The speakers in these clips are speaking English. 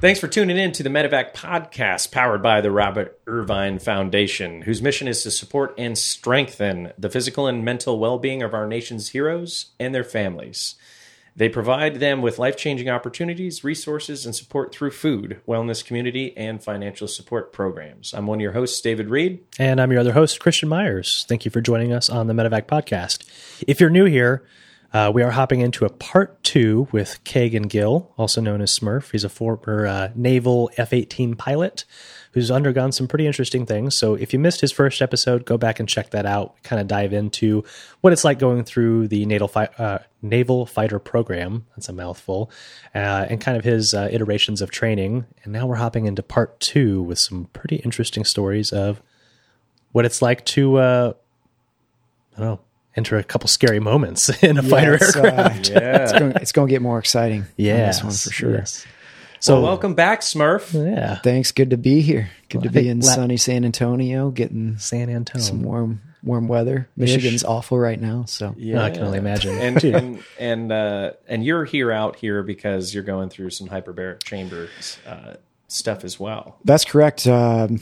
Thanks for tuning in to the Medevac podcast powered by the Robert Irvine Foundation, whose mission is to support and strengthen the physical and mental well being of our nation's heroes and their families. They provide them with life changing opportunities, resources, and support through food, wellness, community, and financial support programs. I'm one of your hosts, David Reed. And I'm your other host, Christian Myers. Thank you for joining us on the Medevac podcast. If you're new here, uh, we are hopping into a part two with Kegan Gill, also known as Smurf. He's a former uh, naval F 18 pilot who's undergone some pretty interesting things. So if you missed his first episode, go back and check that out. Kind of dive into what it's like going through the naval, fi- uh, naval fighter program. That's a mouthful. Uh, and kind of his uh, iterations of training. And now we're hopping into part two with some pretty interesting stories of what it's like to, uh, I don't know enter a couple scary moments in a yeah, fighter aircraft. Uh, yeah. it's, going, it's going to get more exciting. Yeah, this one for sure. Yes. So well, welcome back, Smurf. Yeah, thanks. Good to be here. Good well, to be in la- sunny San Antonio, getting San Antonio some warm warm weather. Michigan's awful right now, so yeah, I can only imagine. and and and, uh, and you're here out here because you're going through some hyperbaric chambers uh, stuff as well. That's correct. Um,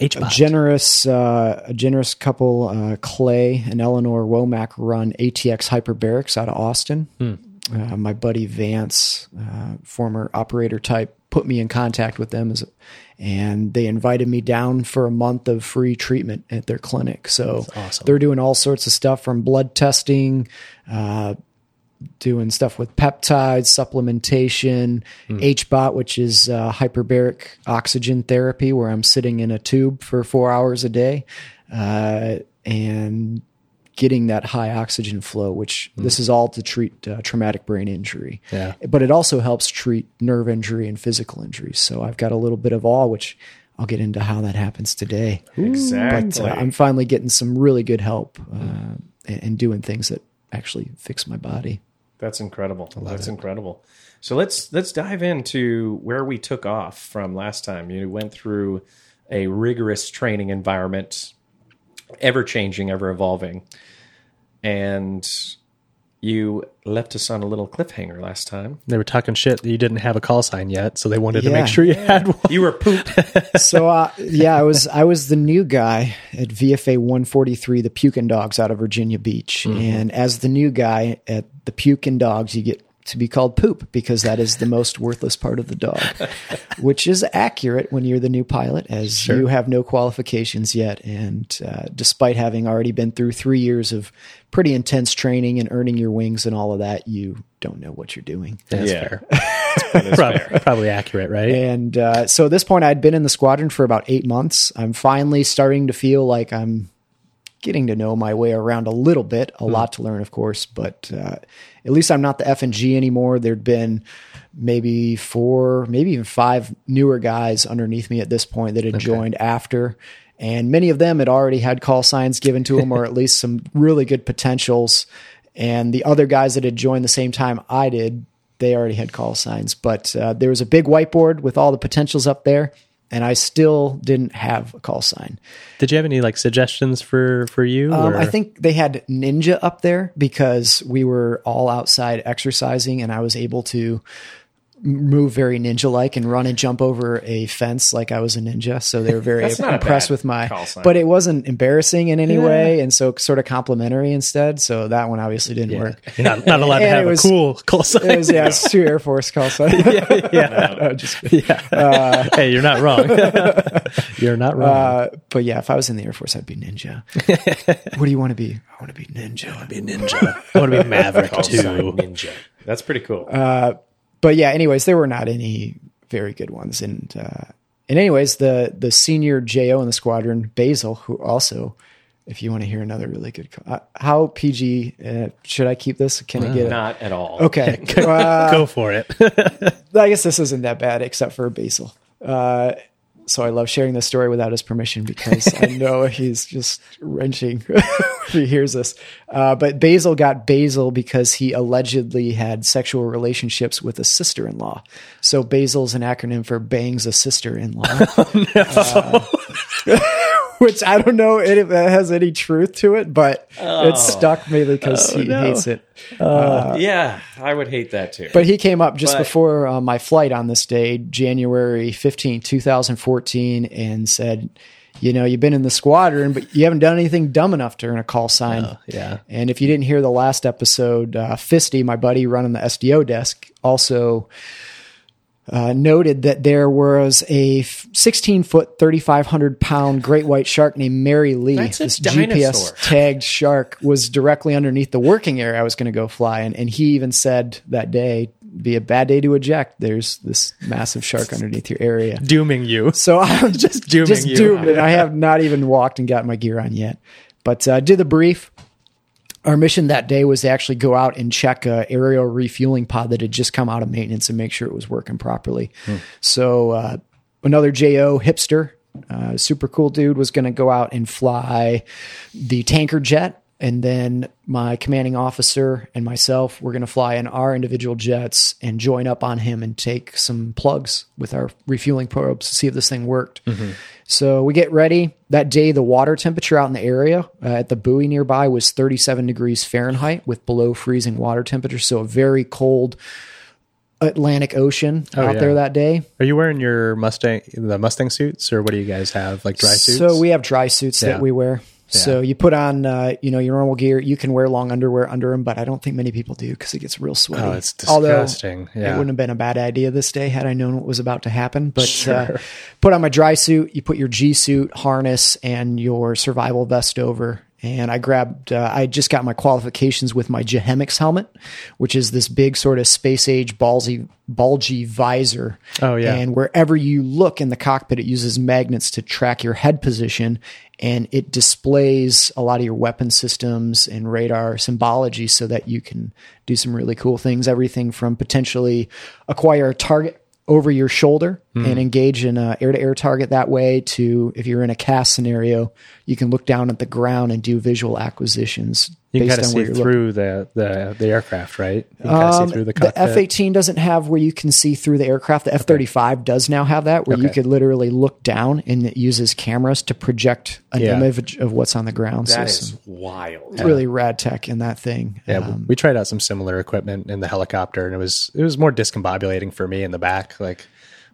a generous, uh, a generous couple, uh, Clay and Eleanor Womack, run ATX Hyperbarics out of Austin. Hmm. Uh, my buddy Vance, uh, former operator type, put me in contact with them, as, and they invited me down for a month of free treatment at their clinic. So awesome. they're doing all sorts of stuff from blood testing, uh, doing stuff with peptides, supplementation, mm. HBOT, which is uh, hyperbaric oxygen therapy, where I'm sitting in a tube for four hours a day, uh, and getting that high oxygen flow. Which mm. this is all to treat uh, traumatic brain injury. Yeah, but it also helps treat nerve injury and physical injuries. So I've got a little bit of all, which. I'll get into how that happens today. Exactly. But uh, I'm finally getting some really good help uh, and doing things that actually fix my body. That's incredible. That's it. incredible. So let's let's dive into where we took off from last time. You went through a rigorous training environment, ever changing, ever evolving, and you left us on a little cliffhanger last time. They were talking shit that you didn't have a call sign yet, so they wanted yeah. to make sure you had one. You were pooped. so uh, yeah, I was I was the new guy at VFA 143, the Pukin Dogs out of Virginia Beach, mm-hmm. and as the new guy at the Pukin Dogs, you get to be called poop because that is the most worthless part of the dog, which is accurate when you're the new pilot, as sure. you have no qualifications yet. And uh, despite having already been through three years of pretty intense training and earning your wings and all of that, you don't know what you're doing. That's yeah. fair. probably, probably, accurate, right? And uh, so at this point, I'd been in the squadron for about eight months. I'm finally starting to feel like I'm getting to know my way around a little bit. A mm. lot to learn, of course, but uh, at least I'm not the F and G anymore. There'd been maybe four, maybe even five newer guys underneath me at this point that had okay. joined after. And many of them had already had call signs given to them, or at least some really good potentials. And the other guys that had joined the same time I did, they already had call signs. But uh, there was a big whiteboard with all the potentials up there and I still didn't have a call sign. Did you have any like suggestions for for you? Um, I think they had ninja up there because we were all outside exercising, and I was able to move very ninja like and run and jump over a fence like I was a ninja. So they were very impressed with my, but it wasn't embarrassing in any yeah. way. And so sort of complimentary instead. So that one obviously didn't yeah. work. You're not, not allowed to have was, a cool call sign. It was, yeah, it's two Air Force call sign. yeah. yeah. no, just, yeah. Uh, hey, you're not wrong. you're not wrong. Uh, but yeah, if I was in the Air Force, I'd be ninja. what do you want to be? I want to be ninja. I want to be ninja. I want to be Maverick too. Ninja. That's pretty cool. Uh, but yeah, anyways, there were not any very good ones. And uh, and anyways, the the senior JO in the squadron, Basil, who also, if you want to hear another really good, uh, how PG uh, should I keep this? Can I get it? Not at all. Okay, uh, go for it. I guess this isn't that bad, except for Basil. So I love sharing this story without his permission because I know he's just wrenching if he hears this. Uh, but Basil got Basil because he allegedly had sexual relationships with a sister in law. So Basil's an acronym for bangs a sister in law. Oh, no. uh, which I don't know if it has any truth to it, but oh. it stuck mainly because oh, he no. hates it. Uh, yeah, I would hate that too. But he came up just but, before uh, my flight on this day, January 15, 2014, and said, you know, you've been in the squadron, but you haven't done anything dumb enough to earn a call sign. Oh, yeah. And if you didn't hear the last episode, uh, Fisty, my buddy running the SDO desk, also uh, noted that there was a 16 foot, 3,500 pound great white shark named Mary Lee. This GPS tagged shark was directly underneath the working area I was going to go fly in. And he even said that day, be a bad day to eject. There's this massive shark underneath your area, dooming you. So I'm just dooming just you. doomed, and I have not even walked and got my gear on yet. But uh, did the brief our mission that day was to actually go out and check a aerial refueling pod that had just come out of maintenance and make sure it was working properly. Hmm. So uh, another JO hipster, uh, super cool dude, was going to go out and fly the tanker jet. And then my commanding officer and myself were going to fly in our individual jets and join up on him and take some plugs with our refueling probes to see if this thing worked. Mm-hmm. So we get ready. That day, the water temperature out in the area uh, at the buoy nearby was 37 degrees Fahrenheit with below freezing water temperature. So a very cold Atlantic Ocean oh, out yeah. there that day. Are you wearing your Mustang, the Mustang suits, or what do you guys have? Like dry suits? So we have dry suits yeah. that we wear. So you put on, uh, you know, your normal gear. You can wear long underwear under them, but I don't think many people do because it gets real sweaty. Oh, it's disgusting. Although yeah. it wouldn't have been a bad idea this day had I known what was about to happen. But uh, sure. uh, put on my dry suit. You put your G suit, harness, and your survival vest over, and I grabbed. Uh, I just got my qualifications with my JHMCS helmet, which is this big sort of space age ballsy bulgy visor. Oh yeah. And wherever you look in the cockpit, it uses magnets to track your head position, and it displays a lot of your weapon systems and radar symbology, so that you can do some really cool things. Everything from potentially acquire a target over your shoulder mm. and engage in a air to air target that way to if you're in a CAS scenario you can look down at the ground and do visual acquisitions you can kind of see through the, the, the aircraft, right? You can um, see through the cockpit. The F eighteen doesn't have where you can see through the aircraft. The F thirty five does now have that, where okay. you could literally look down and it uses cameras to project an yeah. image of what's on the ground. That so is wild. Really yeah. rad tech in that thing. Yeah, um, we tried out some similar equipment in the helicopter, and it was it was more discombobulating for me in the back, like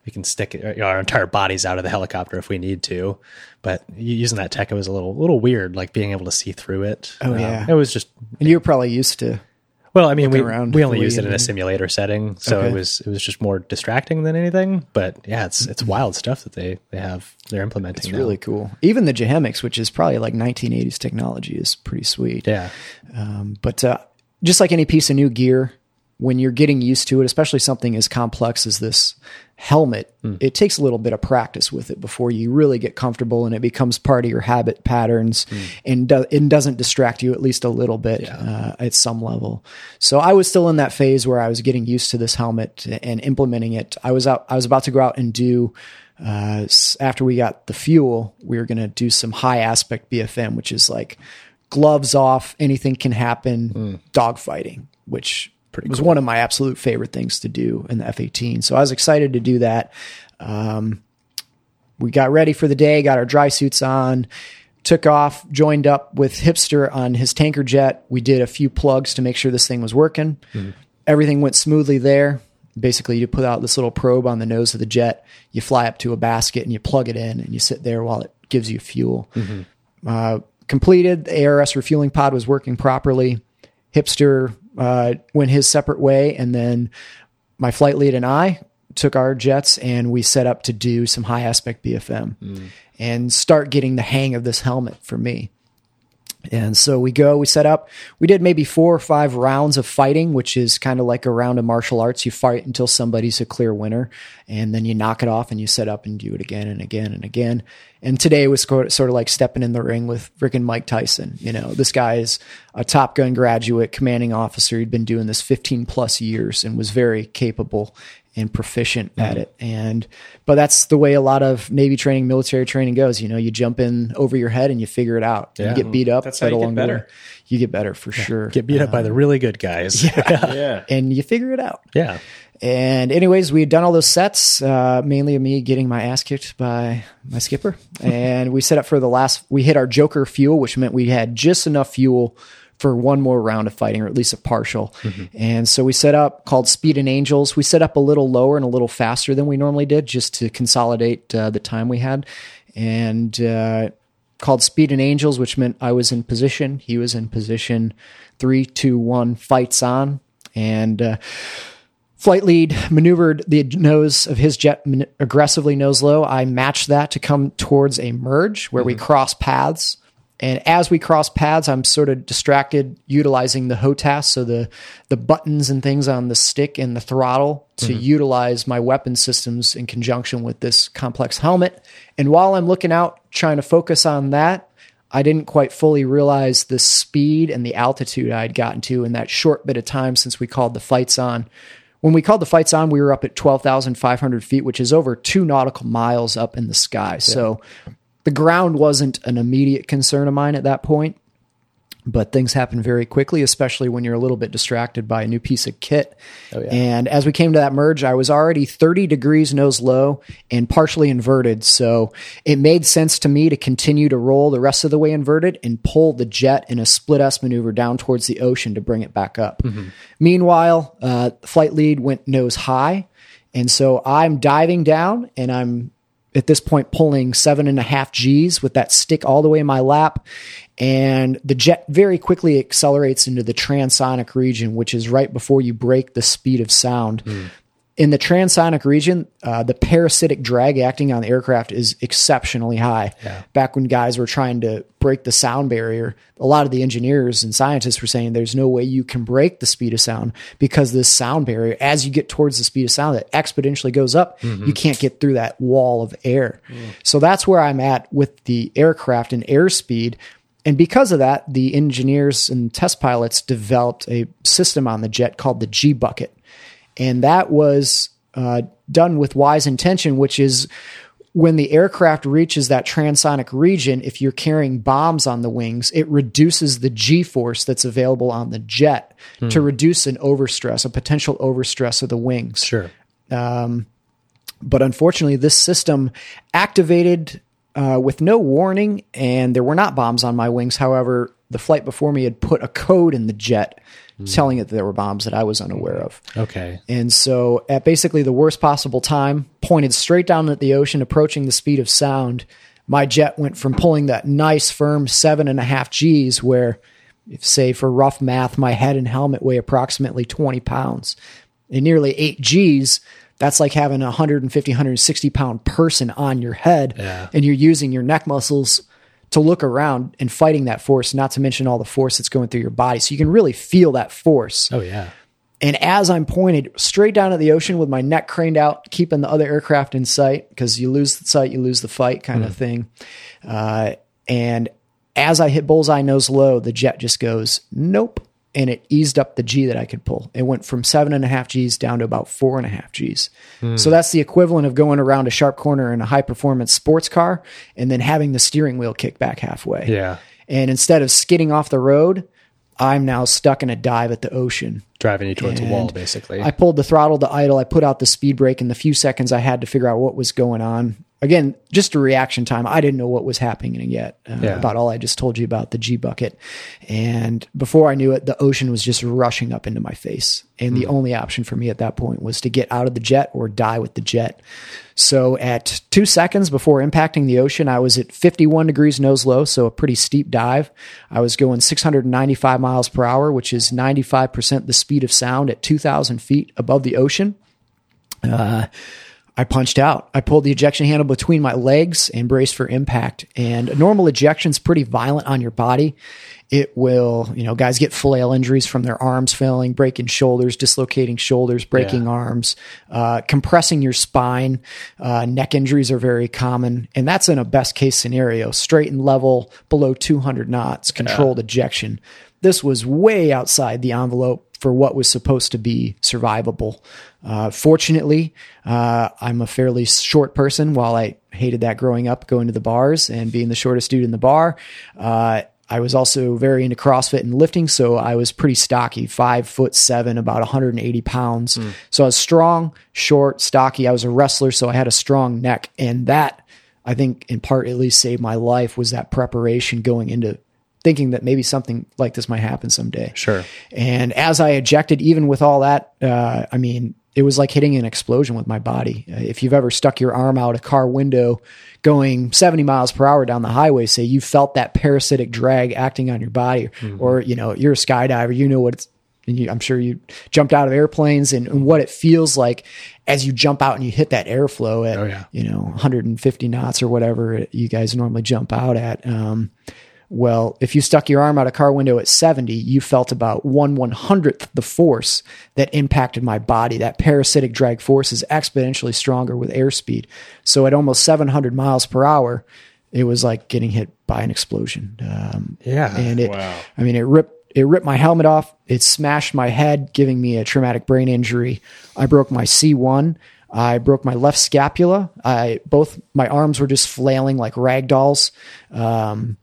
we can stick it, our entire bodies out of the helicopter if we need to. But using that tech, it was a little little weird, like being able to see through it. Oh um, yeah, it was just. And you were probably used to. Well, I mean, we we only used it in a simulator setting, so okay. it was it was just more distracting than anything. But yeah, it's it's wild stuff that they they have they're implementing. It's now. really cool. Even the JHMCS, which is probably like 1980s technology, is pretty sweet. Yeah. Um, but uh, just like any piece of new gear, when you're getting used to it, especially something as complex as this helmet, mm. it takes a little bit of practice with it before you really get comfortable and it becomes part of your habit patterns mm. and do, it doesn't distract you at least a little bit yeah. uh, at some level. So I was still in that phase where I was getting used to this helmet and implementing it. I was out, I was about to go out and do uh, after we got the fuel, we were going to do some high aspect BFM, which is like gloves off, anything can happen, mm. dogfighting, which Pretty was cool. one of my absolute favorite things to do in the F 18. So I was excited to do that. Um, we got ready for the day, got our dry suits on, took off, joined up with Hipster on his tanker jet. We did a few plugs to make sure this thing was working. Mm-hmm. Everything went smoothly there. Basically, you put out this little probe on the nose of the jet, you fly up to a basket and you plug it in, and you sit there while it gives you fuel. Mm-hmm. Uh, completed, the ARS refueling pod was working properly. Hipster uh, went his separate way, and then my flight lead and I took our jets and we set up to do some high aspect BFM mm. and start getting the hang of this helmet for me. And so we go, we set up, we did maybe four or five rounds of fighting, which is kind of like a round of martial arts. You fight until somebody's a clear winner and then you knock it off and you set up and do it again and again and again. And today was sort of like stepping in the ring with Rick and Mike Tyson. You know, this guy is a Top Gun graduate, commanding officer. He'd been doing this 15 plus years and was very capable and proficient mm-hmm. at it. And but that's the way a lot of Navy training, military training goes. You know, you jump in over your head and you figure it out. Yeah. You get beat up. That's how you get better. You get better for yeah. sure. Get beat up by the um, really good guys. Yeah. yeah. And you figure it out. Yeah. And anyways, we had done all those sets, uh, mainly of me getting my ass kicked by my skipper. and we set up for the last, we hit our Joker fuel, which meant we had just enough fuel for one more round of fighting, or at least a partial. Mm-hmm. And so we set up called Speed and Angels. We set up a little lower and a little faster than we normally did just to consolidate uh, the time we had. And uh, called Speed and Angels, which meant I was in position. He was in position. Three, two, one, fights on. And, uh, Flight lead maneuvered the nose of his jet aggressively nose low. I matched that to come towards a merge where mm-hmm. we cross paths. And as we cross paths, I'm sort of distracted utilizing the HOTAS, so the the buttons and things on the stick and the throttle to mm-hmm. utilize my weapon systems in conjunction with this complex helmet. And while I'm looking out trying to focus on that, I didn't quite fully realize the speed and the altitude I'd gotten to in that short bit of time since we called the fights on. When we called the fights on, we were up at 12,500 feet, which is over two nautical miles up in the sky. Yeah. So the ground wasn't an immediate concern of mine at that point, but things happen very quickly, especially when you're a little bit distracted by a new piece of kit. Oh, yeah. And as we came to that merge, I was already 30 degrees nose low and partially inverted. So it made sense to me to continue to roll the rest of the way inverted and pull the jet in a split S maneuver down towards the ocean to bring it back up. Mm-hmm. Meanwhile, uh, flight lead went nose high. And so I'm diving down and I'm at this point pulling seven and a half G's with that stick all the way in my lap. And the jet very quickly accelerates into the transonic region, which is right before you break the speed of sound. Mm in the transonic region, uh, the parasitic drag acting on the aircraft is exceptionally high. Yeah. Back when guys were trying to break the sound barrier, a lot of the engineers and scientists were saying there's no way you can break the speed of sound because this sound barrier, as you get towards the speed of sound, that exponentially goes up. Mm-hmm. You can't get through that wall of air. Mm. So that's where I'm at with the aircraft and airspeed. And because of that, the engineers and test pilots developed a system on the jet called the G bucket and that was uh, done with wise intention, which is when the aircraft reaches that transonic region, if you're carrying bombs on the wings, it reduces the G force that's available on the jet hmm. to reduce an overstress, a potential overstress of the wings. Sure. Um, but unfortunately, this system activated uh, with no warning, and there were not bombs on my wings. However, the flight before me had put a code in the jet mm. telling it that there were bombs that I was unaware of. Okay. And so, at basically the worst possible time, pointed straight down at the ocean, approaching the speed of sound, my jet went from pulling that nice, firm seven and a half G's, where, if say for rough math, my head and helmet weigh approximately 20 pounds, and nearly eight G's that's like having a 150 160 pound person on your head yeah. and you're using your neck muscles to look around and fighting that force, not to mention all the force that's going through your body. So you can really feel that force. Oh, yeah. And as I'm pointed straight down at the ocean with my neck craned out, keeping the other aircraft in sight, because you lose the sight, you lose the fight kind mm. of thing. Uh, and as I hit bullseye nose low, the jet just goes, nope and it eased up the G that I could pull. It went from seven and a half G's down to about four and a half G's. Mm. So that's the equivalent of going around a sharp corner in a high performance sports car and then having the steering wheel kick back halfway. Yeah. And instead of skidding off the road, I'm now stuck in a dive at the ocean. Driving you towards and a wall, basically. I pulled the throttle to idle. I put out the speed brake in the few seconds I had to figure out what was going on again, just a reaction time. I didn't know what was happening yet uh, yeah. about all I just told you about the G bucket. And before I knew it, the ocean was just rushing up into my face. And mm. the hmm. only option for me at that point was to get out of the jet or die with the jet. So at two seconds before impacting the ocean, I was at 51 degrees nose low, so a pretty steep dive. I was going 695 miles per hour, which is 95% the speed of sound at 2,000 feet above the ocean. Uh, I punched out. I pulled the ejection handle between my legs and braced for impact. And a normal ejection is pretty violent on your body. It will, you know, guys get flail injuries from their arms failing, breaking shoulders, dislocating shoulders, breaking yeah. arms, uh, compressing your spine. Uh, neck injuries are very common. And that's in a best case scenario, straight and level below 200 knots, controlled yeah. ejection. This was way outside the envelope for what was supposed to be survivable. Uh, fortunately, uh, I'm a fairly short person. While I hated that growing up, going to the bars and being the shortest dude in the bar, uh, I was also very into CrossFit and lifting, so I was pretty stocky, five foot seven, about 180 pounds. Mm. So I was strong, short, stocky. I was a wrestler, so I had a strong neck, and that I think in part at least saved my life was that preparation going into thinking that maybe something like this might happen someday. Sure. And as I ejected, even with all that, uh, I mean, it was like hitting an explosion with my body. Uh, if you've ever stuck your arm out a car window going 70 miles per hour down the highway, say you felt that parasitic drag acting on your body, mm-hmm. or, you know, you're a skydiver, you know what it's, and you, I'm sure you jumped out of airplanes and, and, what it feels like as you jump out and you hit that airflow at, oh, yeah. you know, 150 knots or whatever you guys normally jump out at. Um, well, if you stuck your arm out a car window at 70, you felt about one one hundredth the force that impacted my body. That parasitic drag force is exponentially stronger with airspeed. So at almost 700 miles per hour, it was like getting hit by an explosion. Um, yeah. And it, wow. I mean, it ripped, it ripped my helmet off. It smashed my head, giving me a traumatic brain injury. I broke my C1. I broke my left scapula. I both my arms were just flailing like rag dolls. Um,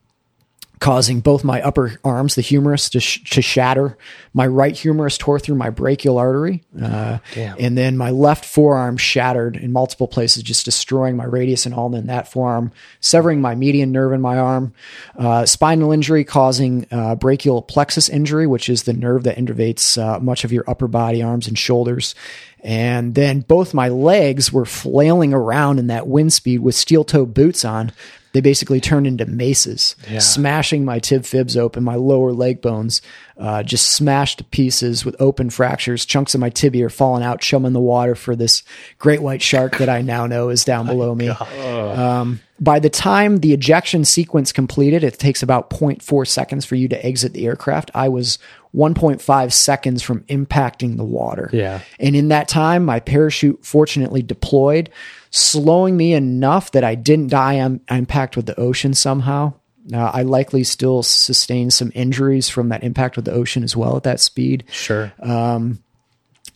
causing both my upper arms, the humerus, to, sh- to shatter. My right humerus tore through my brachial artery. Uh, and then my left forearm shattered in multiple places, just destroying my radius and ulna in that forearm, severing my median nerve in my arm. Uh, spinal injury causing uh, brachial plexus injury, which is the nerve that innervates uh, much of your upper body, arms, and shoulders. And then both my legs were flailing around in that wind speed with steel toe boots on they basically turned into maces, yeah. smashing my tib fibs open, my lower leg bones, uh, just smashed to pieces with open fractures. Chunks of my tibia are falling out, chum in the water for this great white shark that I now know is down below me. Um, by the time the ejection sequence completed, it takes about 0.4 seconds for you to exit the aircraft. I was 1.5 seconds from impacting the water. Yeah. And in that time, my parachute fortunately deployed slowing me enough that I didn't die on impact with the ocean somehow. Uh, I likely still sustained some injuries from that impact with the ocean as well at that speed. Sure. Um,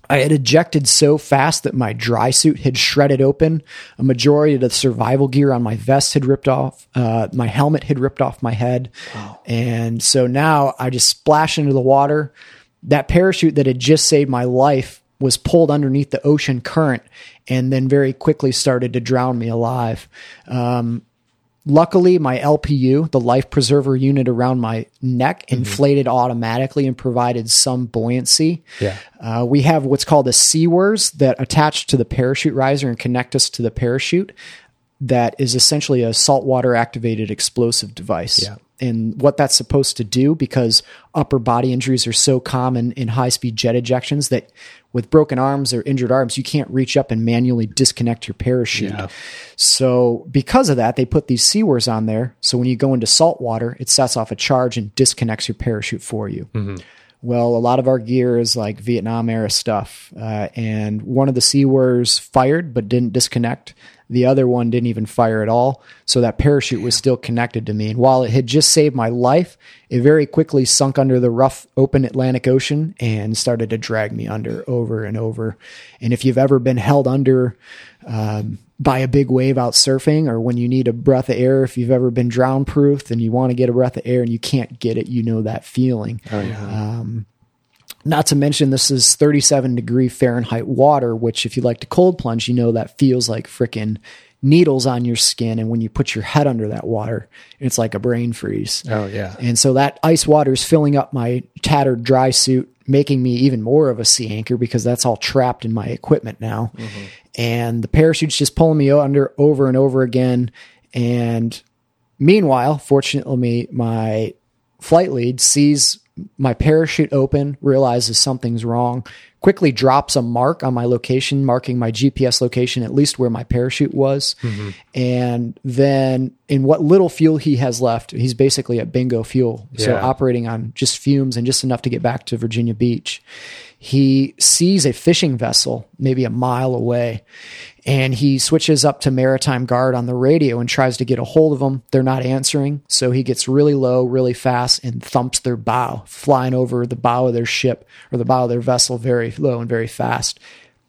I had ejected so fast that my dry suit had shredded open. A majority of the survival gear on my vest had ripped off. Uh, my helmet had ripped off my head. Wow. And so now I just splashed into the water. That parachute that had just saved my life was pulled underneath the ocean current and then very quickly started to drown me alive. Um, luckily, my LPU, the life preserver unit around my neck, mm-hmm. inflated automatically and provided some buoyancy. Yeah. Uh, we have what's called a SEAWARS that attach to the parachute riser and connect us to the parachute. That is essentially a saltwater activated explosive device. Yeah and what that's supposed to do because upper body injuries are so common in high speed jet ejections that with broken arms or injured arms, you can't reach up and manually disconnect your parachute. Yeah. So because of that, they put these SEAWARS on there. So when you go into salt water, it sets off a charge and disconnects your parachute for you. Mm-hmm. Well, a lot of our gear is like Vietnam era stuff. Uh, and one of the SEAWARS fired but didn't disconnect. The other one didn't even fire at all. So that parachute was still connected to me. And while it had just saved my life, it very quickly sunk under the rough, open Atlantic Ocean and started to drag me under over and over. And if you've ever been held under, um, by a big wave out surfing or when you need a breath of air if you've ever been drown proofed and you want to get a breath of air and you can't get it you know that feeling oh, yeah. um, not to mention, this is 37 degree Fahrenheit water, which, if you like to cold plunge, you know that feels like freaking needles on your skin. And when you put your head under that water, it's like a brain freeze. Oh, yeah. And so that ice water is filling up my tattered dry suit, making me even more of a sea anchor because that's all trapped in my equipment now. Mm-hmm. And the parachute's just pulling me under over and over again. And meanwhile, fortunately, my flight lead sees my parachute open, realizes something's wrong, quickly drops a mark on my location, marking my GPS location, at least where my parachute was. Mm-hmm. And then in what little fuel he has left, he's basically at bingo fuel. Yeah. So operating on just fumes and just enough to get back to Virginia Beach. He sees a fishing vessel maybe a mile away and he switches up to maritime guard on the radio and tries to get a hold of them they're not answering so he gets really low really fast and thumps their bow flying over the bow of their ship or the bow of their vessel very low and very fast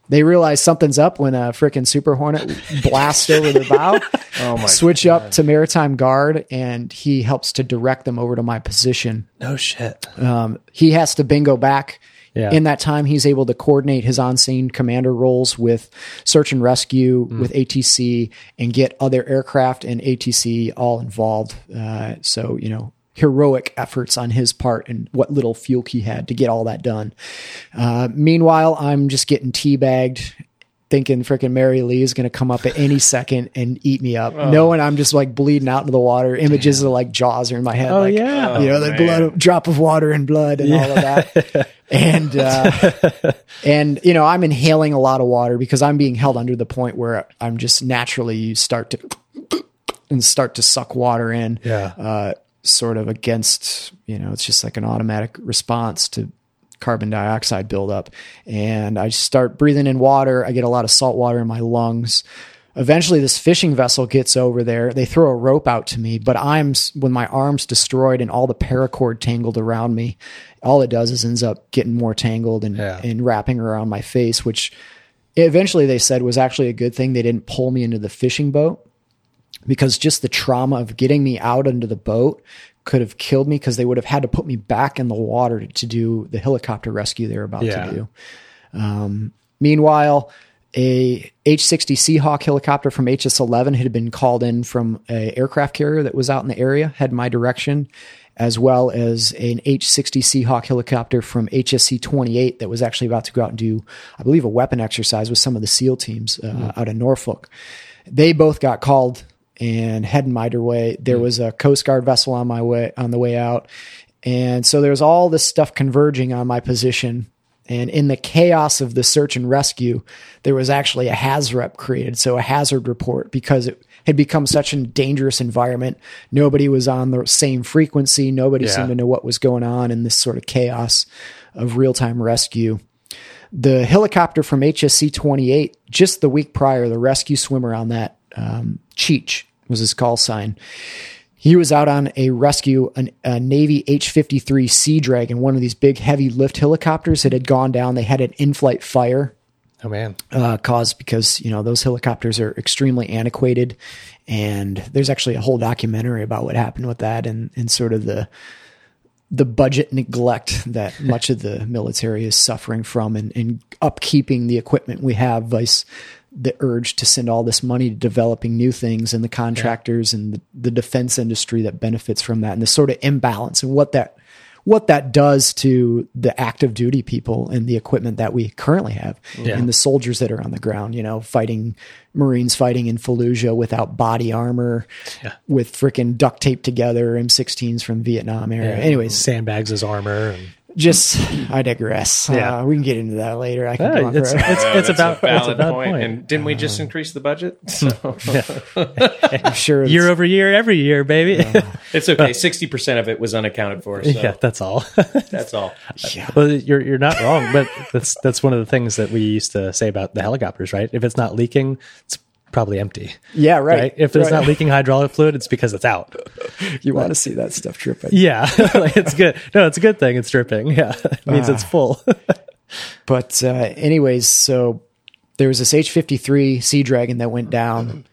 they realize something's up when a freaking Super Hornet blasts over the bow. Oh my switch up to maritime guard, and he helps to direct them over to my position. No shit. Um, he has to bingo back. Yeah. In that time, he's able to coordinate his on-scene commander roles with search and rescue, with ATC, and get other aircraft and ATC all involved. Uh, so you know, heroic efforts on his part and what little fuel he had to get all that done. Uh, meanwhile, I'm just getting teabagged. Thinking freaking Mary Lee is going to come up at any second and eat me up, knowing I'm just like bleeding out into the water. Images of like jaws are in my head. Oh, like, yeah. you know, the man. blood, drop of water and blood and all of that. and uh, and you know, I'm inhaling a lot of water because I'm being held under the point where I'm just naturally you start to and start to suck water in. Yeah. Uh, sort of against you know, it's just like an automatic response to carbon dioxide buildup. And I start breathing in water. I get a lot of salt water in my lungs. Eventually, this fishing vessel gets over there. They throw a rope out to me, but I'm with my arm's destroyed and all the paracord tangled around me. All it does is ends up getting more tangled and Yeah. and wrapping around my face, which eventually they said was actually a good thing. They didn't pull me into the fishing boat because just the trauma of getting me out into the boat could have killed me because they would have had to put me back in the water to do the helicopter rescue they were about Yeah. to do. Um, meanwhile, a H-60 Seahawk helicopter from HS-11 had been called in from a aircraft carrier that was out in the area, had my direction, as well as an H-60 Seahawk helicopter from HSC-28 that was actually about to go out and do, I believe, a weapon exercise with some of the SEAL teams uh, out of Norfolk. They both got called and heading my way. There was a Coast Guard vessel on my way on the way out, and so there's all this stuff converging on my position. And in the chaos of the search and rescue, there was actually a HAZREP created, so a hazard report, because it had become such a dangerous environment. Nobody was on the same frequency. Nobody Yeah. seemed to know what was going on in this sort of chaos of real time rescue. The helicopter from HSC 28, just the week prior, the rescue swimmer on that, um, Cheech was his call sign. He was out on a rescue, an, a Navy H 53 Sea Dragon, one of these big heavy lift helicopters that had gone down. They had an in flight fire Oh man. uh, caused because you know those helicopters are extremely antiquated, and there's actually a whole documentary about what happened with that and and sort of the the budget neglect that much of the military is suffering from and, and upkeeping the equipment we have vice the urge to send all this money to developing new things and the contractors and the, the defense industry that benefits from that and the sort of imbalance and what that what that does to the active duty people and the equipment that we currently have Yeah. and the soldiers that are on the ground, you know, fighting Marines fighting in Fallujah without body armor, with freaking duct tape together M16s from Vietnam era. Anyways, sandbags as armor. And, just I digress. Yeah. Uh, we can get into that later. I can Yeah, go it's- forever. it's- Uh, that's about- a valid it's a point. point. And didn't we just increase the budget? So I'm sure year over year, every year, baby. it's okay. Sixty percent of it was unaccounted for. So yeah, that's all. that's all. Yeah. well, you're you're not wrong, but that's that's one of the things that we used to say about the helicopters, right? If it's not leaking, it's probably empty. yeah, right. Right? If it's right. not leaking hydraulic fluid, it's because it's out. you want to see that stuff dripping. Yeah, like it's good. No, it's a good thing. It's dripping. Yeah, it means it's full. But uh, anyways, so there was this H fifty three Sea Dragon that went down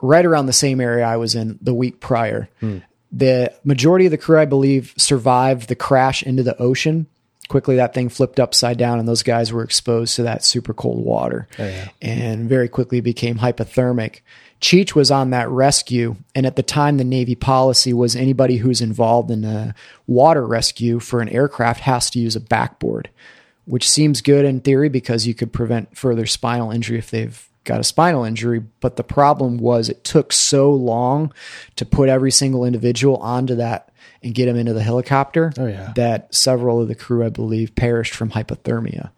right around the same area I was in the week prior. The majority of the crew, I believe, survived the crash into the ocean. Quickly, that thing flipped upside down, and those guys were exposed to that super cold water, oh, and very quickly became hypothermic. Cheech was on that rescue, and at the time, the Navy policy was anybody who's involved in a water rescue for an aircraft has to use a backboard which seems good in theory because you could prevent further spinal injury if they've got a spinal injury. But the problem was it took so long to put every single individual onto that and get him into the helicopter Oh, yeah. that several of the crew, I believe, perished from hypothermia.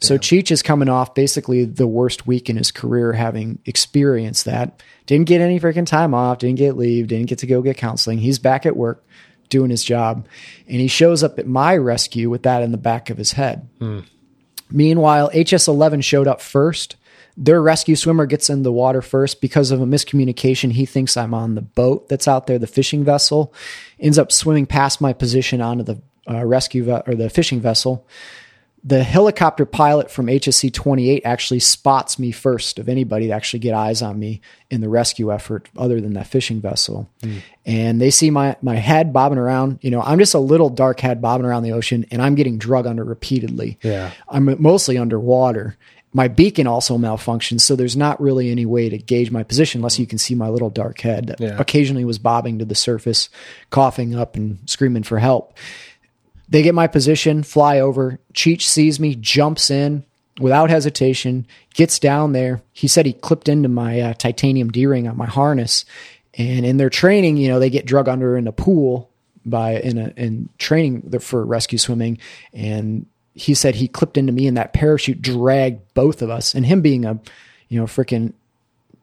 So Cheech is coming off basically the worst week in his career, having experienced that. Didn't get any freaking time off, didn't get leave, didn't get to go get counseling. He's back at work doing his job. And he shows up at my rescue with that in the back of his head. Hmm. Meanwhile, HS 11 showed up first. Their rescue swimmer gets in the water first because of a miscommunication. He thinks I'm on the boat that's out there, the fishing vessel, ends up swimming past my position onto the uh, rescue ve- or the fishing vessel. The helicopter pilot from HSC 28 actually spots me first of anybody to actually get eyes on me in the rescue effort, other than that fishing vessel. Mm. And they see my my head bobbing around. You know, I'm just a little dark head bobbing around the ocean, and I'm getting drug under repeatedly. Yeah, I'm mostly underwater, my beacon also malfunctions, so there's not really any way to gauge my position unless you can see my little dark head that yeah. occasionally was bobbing to the surface, coughing up and screaming for help. They get my position, fly over. Cheech sees me, jumps in without hesitation, gets down there. He said he clipped into my uh, titanium D ring on my harness. And in their training, you know, they get drug under in a pool by in a in training for rescue swimming, and he said he clipped into me and that parachute dragged both of us. And him being a, you know, freaking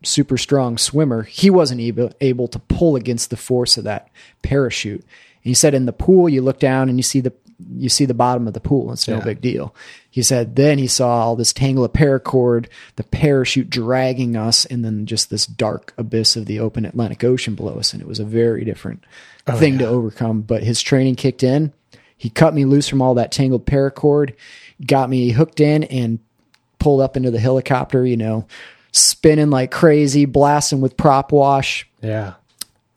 super strong swimmer, he wasn't able, able to pull against the force of that parachute. And he said in the pool, you look down and you see the you see the bottom of the pool. It's no yeah. big deal. He said then he saw all this tangle of paracord, the parachute dragging us, and then just this dark abyss of the open Atlantic Ocean below us. And it was a very different oh, thing yeah. to overcome. But his training kicked in he cut me loose from all that tangled paracord, got me hooked in, and pulled up into the helicopter, you know, spinning like crazy, blasting with prop wash. Yeah.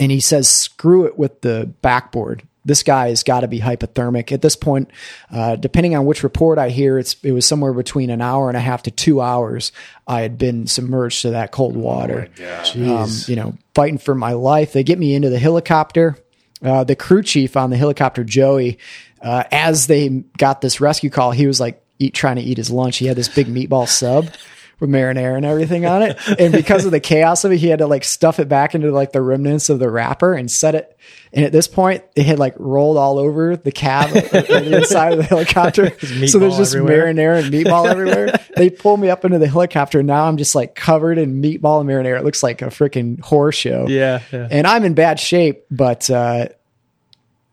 And he says, screw it with the backboard. This guy has got to be hypothermic. At this point, uh, depending on which report I hear, it's it was somewhere between an hour and a half to two hours. I had been submerged to that cold water. Oh um, you know, fighting for my life. They get me into the helicopter. Uh, the crew chief on the helicopter, Joey, uh, as they got this rescue call, he was like eat, trying to eat his lunch. He had this big meatball sub with marinara and everything on it. And because of the chaos of it, he had to like stuff it back into like the remnants of the wrapper and set it. And at this point, it had like rolled all over the cab the inside of the helicopter. so there's just everywhere. marinara and meatball everywhere. they pull me up into the helicopter. And now I'm just like covered in meatball and marinara. It looks like a freaking horror show. Yeah, yeah. And I'm in bad shape, but, uh,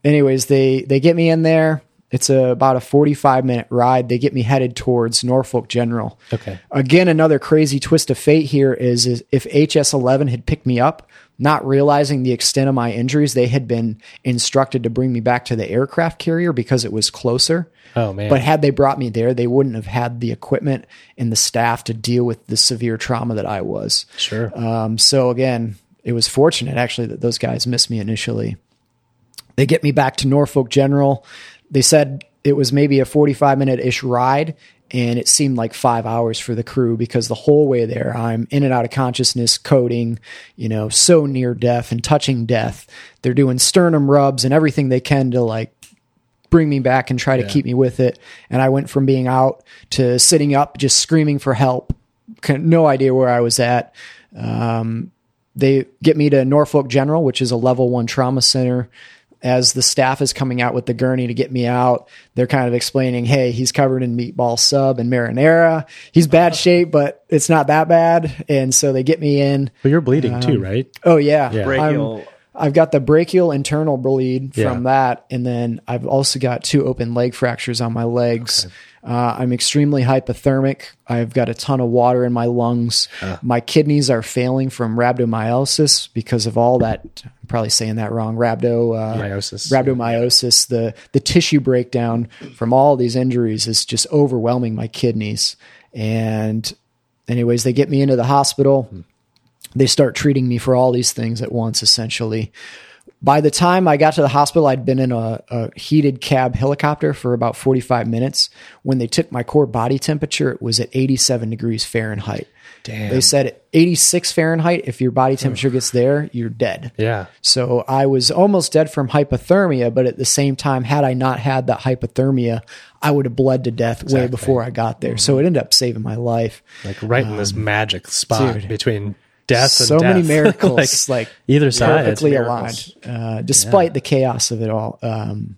anyways, they they get me in there. It's a, about a 45 minute ride. They get me headed towards Norfolk General. Okay. Again, another crazy twist of fate here is, is if HS 11 had picked me up, not realizing the extent of my injuries, they had been instructed to bring me back to the aircraft carrier because it was closer. Oh, man. But had they brought me there, they wouldn't have had the equipment and the staff to deal with the severe trauma that I was. Sure. Um, so, again, it was fortunate actually that those guys missed me initially. They get me back to Norfolk General. They said it was maybe a 45 minute ish ride, and it seemed like five hours for the crew because the whole way there, I'm in and out of consciousness, coding, you know, so near death and touching death. They're doing sternum rubs and everything they can to like bring me back and try to yeah. keep me with it. And I went from being out to sitting up, just screaming for help. No idea where I was at. Um, they get me to Norfolk General, which is a level one trauma center as the staff is coming out with the gurney to get me out, they're kind of explaining, hey, he's covered in meatball sub and marinara. He's bad shape, but it's not that bad. And so they get me in. But you're bleeding um, too, right? Oh, yeah. yeah. Brachial. I've got the brachial internal bleed from yeah. that. And then I've also got two open leg fractures on my legs. Okay. Uh, I'm extremely hypothermic. I've got a ton of water in my lungs. Uh. My kidneys are failing from rhabdomyolysis because of all that. I'm probably saying that wrong. Rhabdo, uh, rhabdomyolysis. The the tissue breakdown from all these injuries is just overwhelming my kidneys. And anyways, they get me into the hospital. Hmm. They start treating me for all these things at once, essentially. By the time I got to the hospital, I'd been in a, a, heated cab helicopter for about 45 minutes. When they took my core body temperature, it was at 87 degrees Fahrenheit. Damn. They said 86 Fahrenheit, if your body temperature gets there, you're dead. Yeah. So I was almost dead from hypothermia, but at the same time, had I not had that hypothermia, I would have bled to death exactly. way before I got there. Mm-hmm. So it ended up saving my life. Like right um, in this um, magic spot dude, between death so many miracles like, like, either side perfectly aligned uh, despite yeah. the chaos of it all um,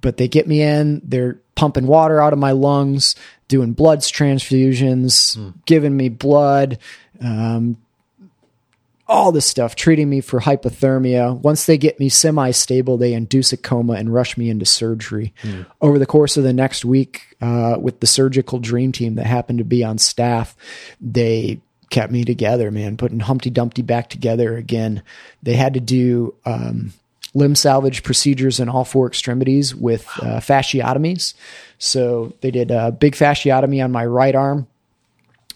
but they get me in they're pumping water out of my lungs doing blood transfusions mm. giving me blood um, all this stuff, treating me for hypothermia. Once they get me semi stable, they induce a coma and rush me into surgery. Mm. Over the course of the next week, uh, with the surgical dream team that happened to be on staff, they kept me together, man, putting Humpty Dumpty back together again. They had to do um, limb salvage procedures in all four extremities with uh, fasciotomies. So they did a big fasciotomy on my right arm,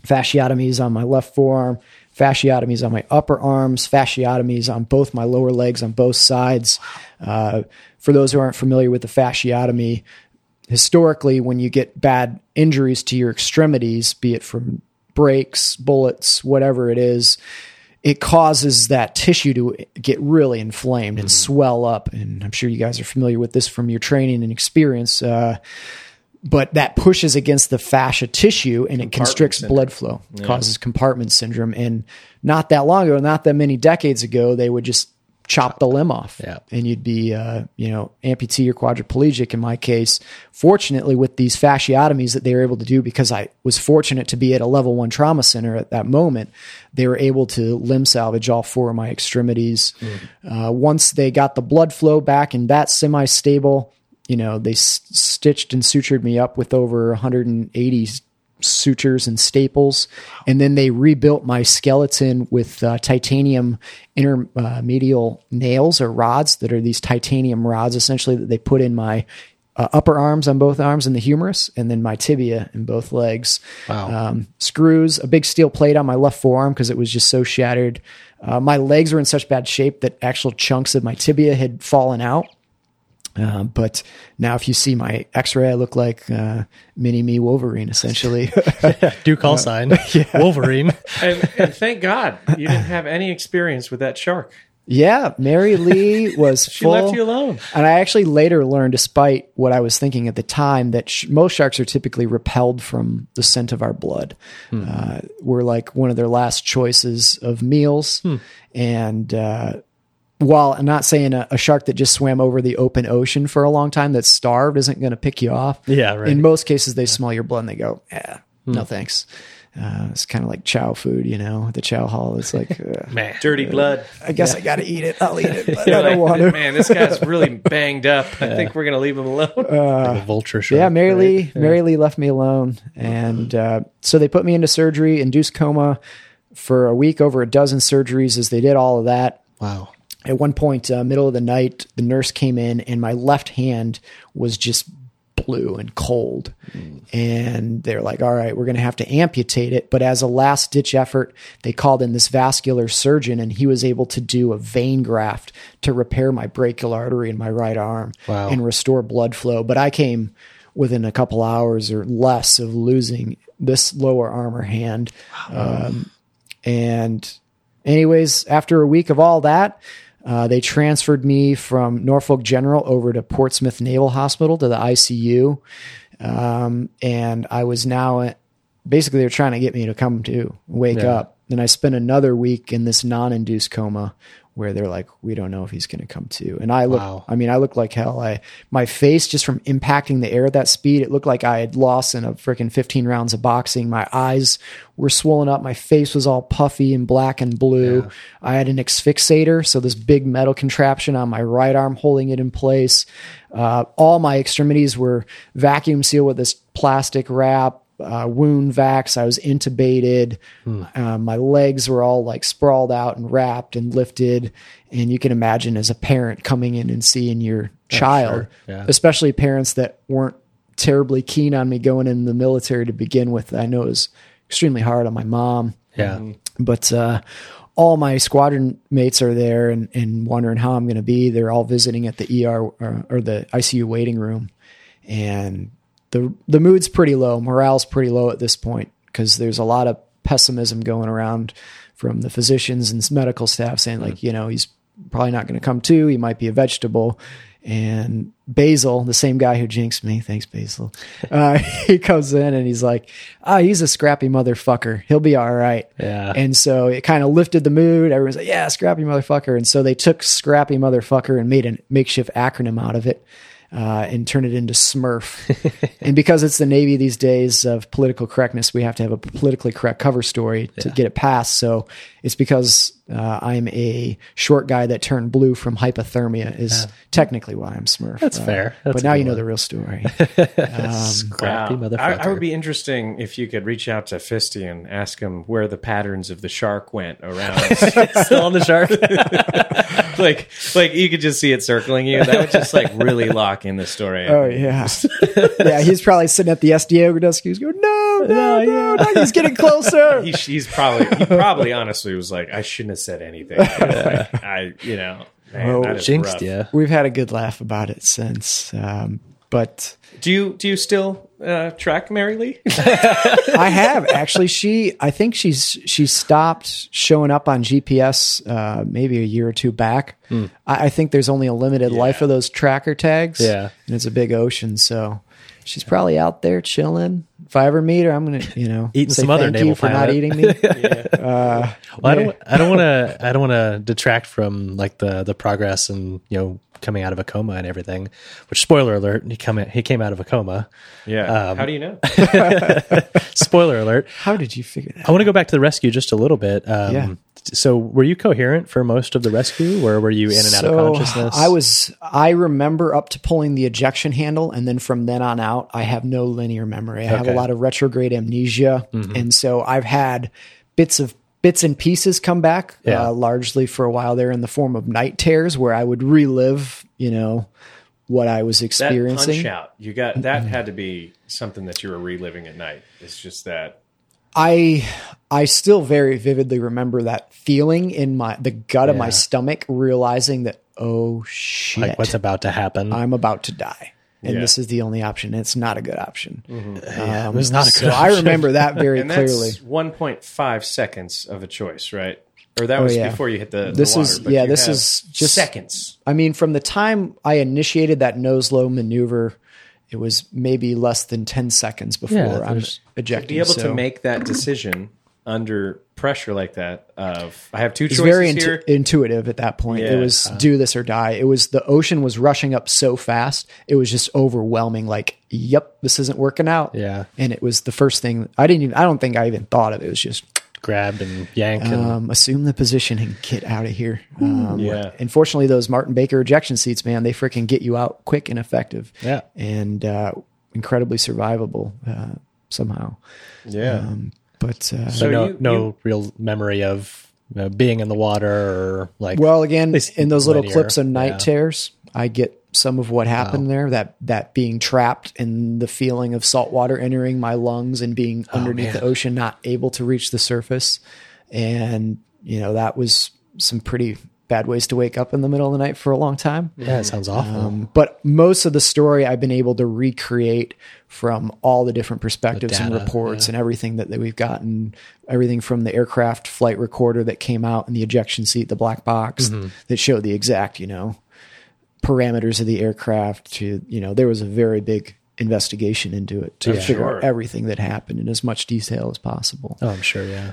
fasciotomies on my left forearm, fasciotomies on my upper arms, fasciotomies on both my lower legs on both sides. Uh, for those who aren't familiar with the fasciotomy, historically, when you get bad injuries to your extremities, be it from breaks, bullets, whatever it is, it causes that tissue to get really inflamed and mm-hmm. swell up. And I'm sure you guys are familiar with this from your training and experience. Uh, but that pushes against the fascia tissue and it constricts syndrome. blood flow, yeah. causes compartment syndrome. And not that long ago, not that many decades ago, they would just chop the limb off yeah. and you'd be, uh, you know, amputee or quadriplegic in my case. Fortunately, with these fasciotomies that they were able to do, because I was fortunate to be at a level one trauma center at that moment, they were able to limb salvage all four of my extremities. Mm. Uh, once they got the blood flow back and that semi stable, you know, they s- stitched and sutured me up with over 180 sutures and staples. And then they rebuilt my skeleton with uh, titanium intramedullary nails or rods that are these titanium rods essentially that they put in my uh, upper arms on both arms and the humerus, and then my tibia in both legs. Wow. Um, screws, a big steel plate on my left forearm because it was just so shattered. Uh, my legs were in such bad shape that actual chunks of my tibia had fallen out. Uh, but now, if you see my X-ray, I look like uh, mini me Wolverine, essentially. Do call uh, sign yeah. Wolverine. and, and, thank God you didn't have any experience with that shark. Yeah, Mary Lee was. she full, left you alone. And I actually later learned, despite what I was thinking at the time, that sh- most sharks are typically repelled from the scent of our blood. Hmm. Uh, we're like one of their last choices of meals, hmm. and uh, while I'm not saying a, a, shark that just swam over the open ocean for a long time that's starved isn't going to pick you off. Yeah, right. In most cases, they smell your blood and they go, "Yeah, hmm. no thanks." Uh, it's kind of like chow food, you know. The chow hall is like uh, man, dirty blood. I guess yeah. I got to eat it. I'll eat it. But I don't like, want to. Man, this guy's really banged up. I yeah. think we're gonna leave him alone. Uh, like vulture shark. Yeah, Mary right? Lee. Mary Lee left me alone, and uh, so they put me into surgery, induced coma for a week, over a dozen surgeries. As they did all of that. Wow at one point, uh, middle of the night, the nurse came in and my left hand was just blue and cold. Mm. And they're like, all right, we're going to have to amputate it. But as a last ditch effort, they called in this vascular surgeon and he was able to do a vein graft to repair my brachial artery in my right arm wow. and restore blood flow. But I came within a couple hours or less of losing this lower arm or hand. Wow. Um, and, anyways, after a week of all that, uh, they transferred me from Norfolk General over to Portsmouth Naval Hospital to the ICU. Um, and I was now basically they're trying to get me to come to wake yeah. up. And I spent another week in this non induced coma where they're like, we don't know if he's going to come to. And I look, wow. I mean, I look like hell. I, my face just from impacting the air at that speed, it looked like I had lost in a freaking 15 rounds of boxing. My eyes were swollen up. My face was all puffy and black and blue. Yeah. I had an ex-fixator. So this big metal contraption on my right arm holding it in place. Uh, all my extremities were vacuum sealed with this plastic wrap uh, wound vacs. I was intubated. Hmm. Uh, my legs were all like sprawled out and wrapped and lifted. And you can imagine as a parent coming in and seeing your child, sure. yeah. especially parents that weren't terribly keen on me going in the military to begin with. I know it was extremely hard on my mom. Yeah. But uh, all my squadron mates are there and, and wondering how I'm going to be. They're all visiting at the ER or, or the ICU waiting room. And the the mood's pretty low, morale's pretty low at this point because there's a lot of pessimism going around from the physicians and medical staff saying like, mm. you know, he's probably not going to come to. He might be a vegetable. And Basil, the same guy who jinxed me, thanks Basil, uh, he comes in and he's like, "Ah, oh, he's a scrappy motherfucker. He'll be all right." Yeah. And so it kind of lifted the mood. Everyone's like, "Yeah, scrappy motherfucker." And so they took scrappy motherfucker and made a makeshift acronym out of it. Uh, and turn it into Smurf. and because it's the Navy these days of political correctness, we have to have a politically correct cover story to get it passed. So it's because uh, I'm a short guy that turned blue from hypothermia is technically why I'm Smurf. That's Uh, fair. That's but now you know one. the real story. Scrappy Wow. motherfucker. I, I would be interesting if you could reach out to Fisty and ask him where the patterns of the shark went around. still on the shark. Like, like you could just see it circling you. That would just like really lock in the story. oh yeah, yeah. He's probably sitting at the SDA desk. He's going, no, no, no, no. He's getting closer. He, he's probably he probably honestly was like, I shouldn't have said anything. Like, I, you know, man, Oh, that is Jinxed rough. you. We've had a good laugh about it since. Um, but Do you do you still uh, track Mary Lee? I have actually. She, I think she's she stopped showing up on GPS uh, maybe a year or two back. Hmm. I, I think there's only a limited life of those tracker tags. Yeah. and it's a big ocean, so she's probably out there chilling. If I ever meet her, I'm gonna, you know, Eating some other thank you for not eating me. Well, I don't. I don't want to. I don't want to detract from like the the progress and you know coming out of a coma and everything. Which spoiler alert, he come he came out of a coma. Yeah. How do you know? Spoiler alert. How did you figure that? I want to go back to the rescue just a little bit. Um, Yeah. So, were you coherent for most of the rescue, or were you in and out of consciousness? I was. I remember up to pulling the ejection handle, and then from then on out, I have no linear memory. I have a Mm-hmm. lot of retrograde amnesia, and so I've had bits of bits and pieces come back, Yeah. uh, largely for a while there in the form of night tears, where I would relive, you know, what I was experiencing. out, you got that had to be something that you were reliving at night. It's just that I I still very vividly remember that feeling in my the gut of my stomach, realizing that oh shit, like what's about to happen. I'm about to die. And Yeah. this is the only option. It's not a good option. yeah, it was not a So good. I remember that very and clearly. 1.5 seconds of a choice, right? Or that oh, was Oh, yeah. before you hit the, the This water. is- but yeah, this is just- seconds. I mean, from the time I initiated that nose low maneuver, it was maybe less than 10 seconds before Yeah, I'm there's- ejecting. Be able so to make that decision under pressure like that of I have two it's choices very intu- here. intuitive at that point. Yeah. It was do this or die. It was the ocean was rushing up so fast. It was just overwhelming. Like, yep, this isn't working out. Yeah. And it was the first thing I didn't even, I don't think I even thought of it. It was just grabbed and yanked. And, um, assume the position and get out of here. Um, Yeah. Unfortunately, those Martin Baker ejection seats, man, they freaking get you out quick and effective. Yeah. And uh, incredibly survivable uh, somehow. yeah. Um, but uh, so so no, you- no you- real memory of uh, being in the water or like. well, again, in those little linear, clips of night yeah. tears, I get some of what happened there. That that being trapped and the feeling of salt water entering my lungs and being underneath the ocean, not able to reach the surface, and you know that was some pretty bad ways to wake up in the middle of the night for a long time. yeah, it sounds awful. Um, but most of the story I've been able to recreate from all the different perspectives and data, reports and everything that, that we've gotten, everything from the aircraft flight recorder that came out in the ejection seat, the black box Mm-hmm. that showed the exact, you know, parameters of the aircraft to, you know, there was a very big investigation into it to Yeah. figure Sure. out everything that happened in as much detail as possible. oh, I'm sure. Yeah.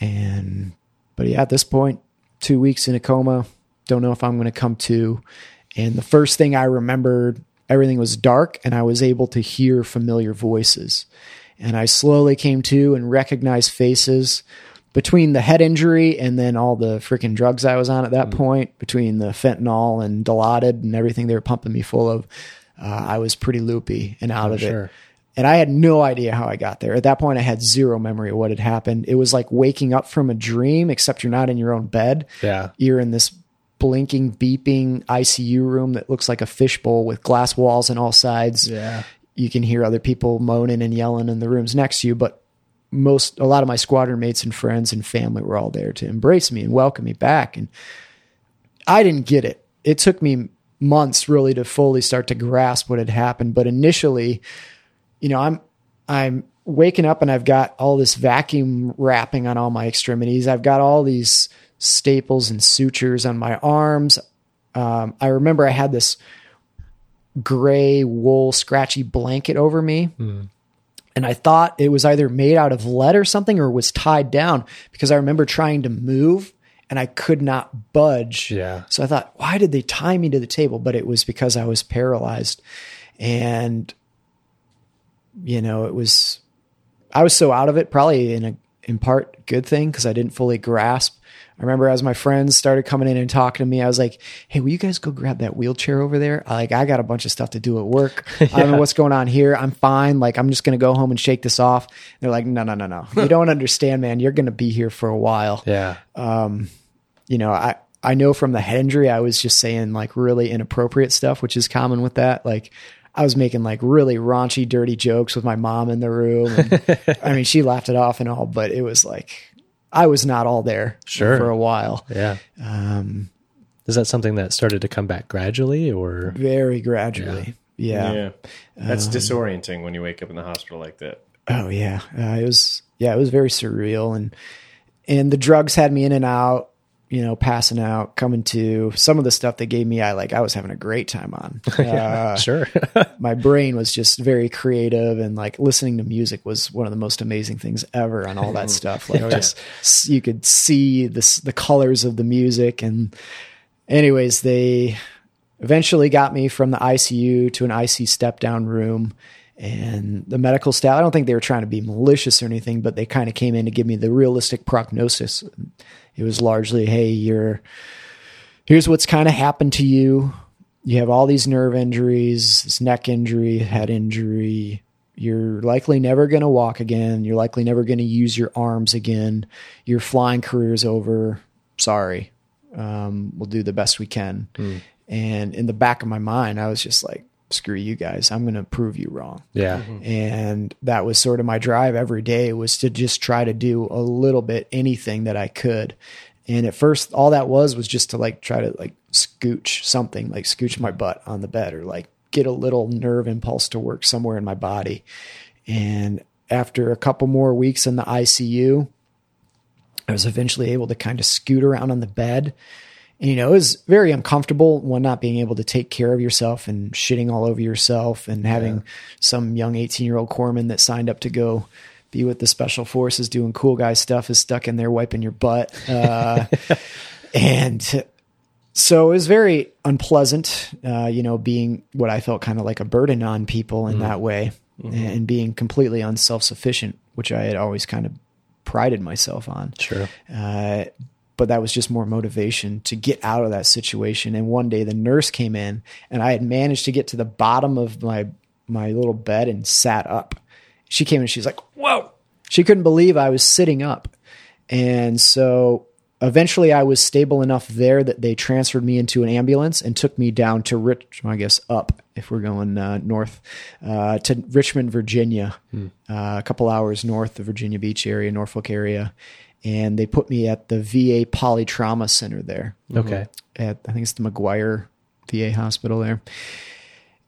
And but yeah, at this point, two weeks in a coma, don't know if I'm going to come to. And the first thing I remembered, everything was dark, and I was able to hear familiar voices. And I slowly came to and recognized faces between the head injury and then all the freaking drugs I was on at that point, between the fentanyl and Dilaudid and everything they were pumping me full of. Uh, I was pretty loopy and out of sure. it. And I had no idea how I got there. At that point, I had zero memory of what had happened. It was like waking up from a dream, except you're not in your own bed. Yeah. You're in this blinking, beeping ICU room that looks like a fishbowl with glass walls on all sides. Yeah. You can hear other people moaning and yelling in the rooms next to you, but most, a lot of my squadron mates and friends and family were all there to embrace me and welcome me back. And I didn't get it. It took me months really to fully start to grasp what had happened. But initially, you know, I'm I'm waking up and I've got all this vacuum wrapping on all my extremities. I've got all these staples and sutures on my arms. Um, I remember I had this gray wool scratchy blanket over me. And I thought it was either made out of lead or something or was tied down because I remember trying to move and I could not budge. Yeah. So I thought, why did they tie me to the table? But it was because I was paralyzed. And, you know, it was, I was so out of it, probably in a, in part good thing because I didn't fully grasp I remember as my friends started coming in and talking to me, I was like, "Hey, will you guys go grab that wheelchair over there? Like, I got a bunch of stuff to do at work. yeah. I don't know what's going on here. I'm fine. Like, I'm just gonna go home and shake this off." they're like, "No, no, no, no. You don't understand, man. You're gonna be here for a while." Yeah. Um, you know, I I know from the head injury, I was just saying like really inappropriate stuff, which is common with that. Like, I was making like really raunchy, dirty jokes with my mom in the room. And, I mean, she laughed it off and all, but it was like I was not all there sure. for a while. Yeah. Um, is that something that started to come back gradually or very gradually? Yeah. Yeah. yeah. That's um, disorienting when you wake up in the hospital like that. Oh yeah. Uh, it was, yeah, it was very surreal. And, and the drugs had me in and out you know, passing out, coming to some of the stuff they gave me, I like, I was having a great time on. yeah, uh, sure. my brain was just very creative and like listening to music was one of the most amazing things ever on all that stuff. Like oh, just, yeah. you could see this, the colors of the music. And anyways, they eventually got me from the ICU to an IC step down room and the medical staff, I don't think they were trying to be malicious or anything, but they kind of came in to give me the realistic prognosis. It was largely, hey, you're here's what's kind of happened to you. You have all these nerve injuries, this neck injury, head injury. You're likely never going to walk again. You're likely never going to use your arms again. Your flying career's over. Sorry. Um, we'll do the best we can. Mm. And in the back of my mind, I was just like, screw you guys. I'm going to prove you wrong. Yeah. Mm-hmm. And that was sort of my drive every day was to just try to do a little bit anything that I could. And at first all that was was just to like try to like scooch something, like scooch my butt on the bed or like get a little nerve impulse to work somewhere in my body. And after a couple more weeks in the ICU, I was eventually able to kind of scoot around on the bed and, you know, it was very uncomfortable one not being able to take care of yourself and shitting all over yourself and having yeah. some young 18 year old corpsman that signed up to go be with the special forces doing cool guy stuff is stuck in there wiping your butt. Uh, and so it was very unpleasant, uh, you know, being what I felt kind of like a burden on people in mm-hmm. that way mm-hmm. and being completely unself sufficient, which I had always kind of prided myself on. Sure. Uh, but that was just more motivation to get out of that situation. And one day the nurse came in and I had managed to get to the bottom of my my little bed and sat up. She came in she's like, "Whoa." She couldn't believe I was sitting up. And so eventually I was stable enough there that they transferred me into an ambulance and took me down to Rich, I guess up if we're going uh, north uh, to Richmond, Virginia, hmm. uh, a couple hours north of Virginia Beach area, Norfolk area and they put me at the VA Polytrauma Center there. Okay. At I think it's the McGuire VA hospital there.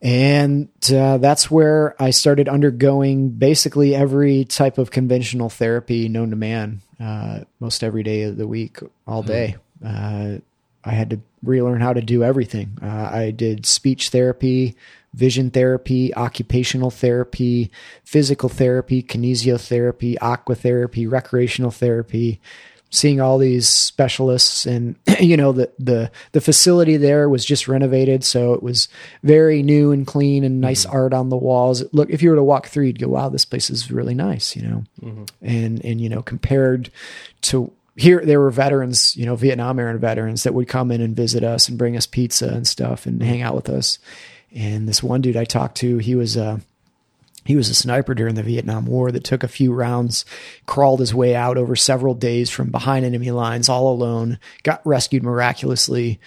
And uh, that's where I started undergoing basically every type of conventional therapy known to man, uh, most every day of the week, all day. Mm-hmm. Uh, I had to relearn how to do everything. Uh, I did speech therapy, vision therapy, occupational therapy, physical therapy, kinesiotherapy, aquatherapy, recreational therapy, seeing all these specialists and you know the the the facility there was just renovated so it was very new and clean and nice mm-hmm. art on the walls look if you were to walk through you'd go wow this place is really nice you know mm-hmm. and and you know compared to here there were veterans you know vietnam era veterans that would come in and visit us and bring us pizza and stuff and hang out with us and this one dude I talked to, he was a uh, he was a sniper during the Vietnam War that took a few rounds, crawled his way out over several days from behind enemy lines all alone, got rescued miraculously,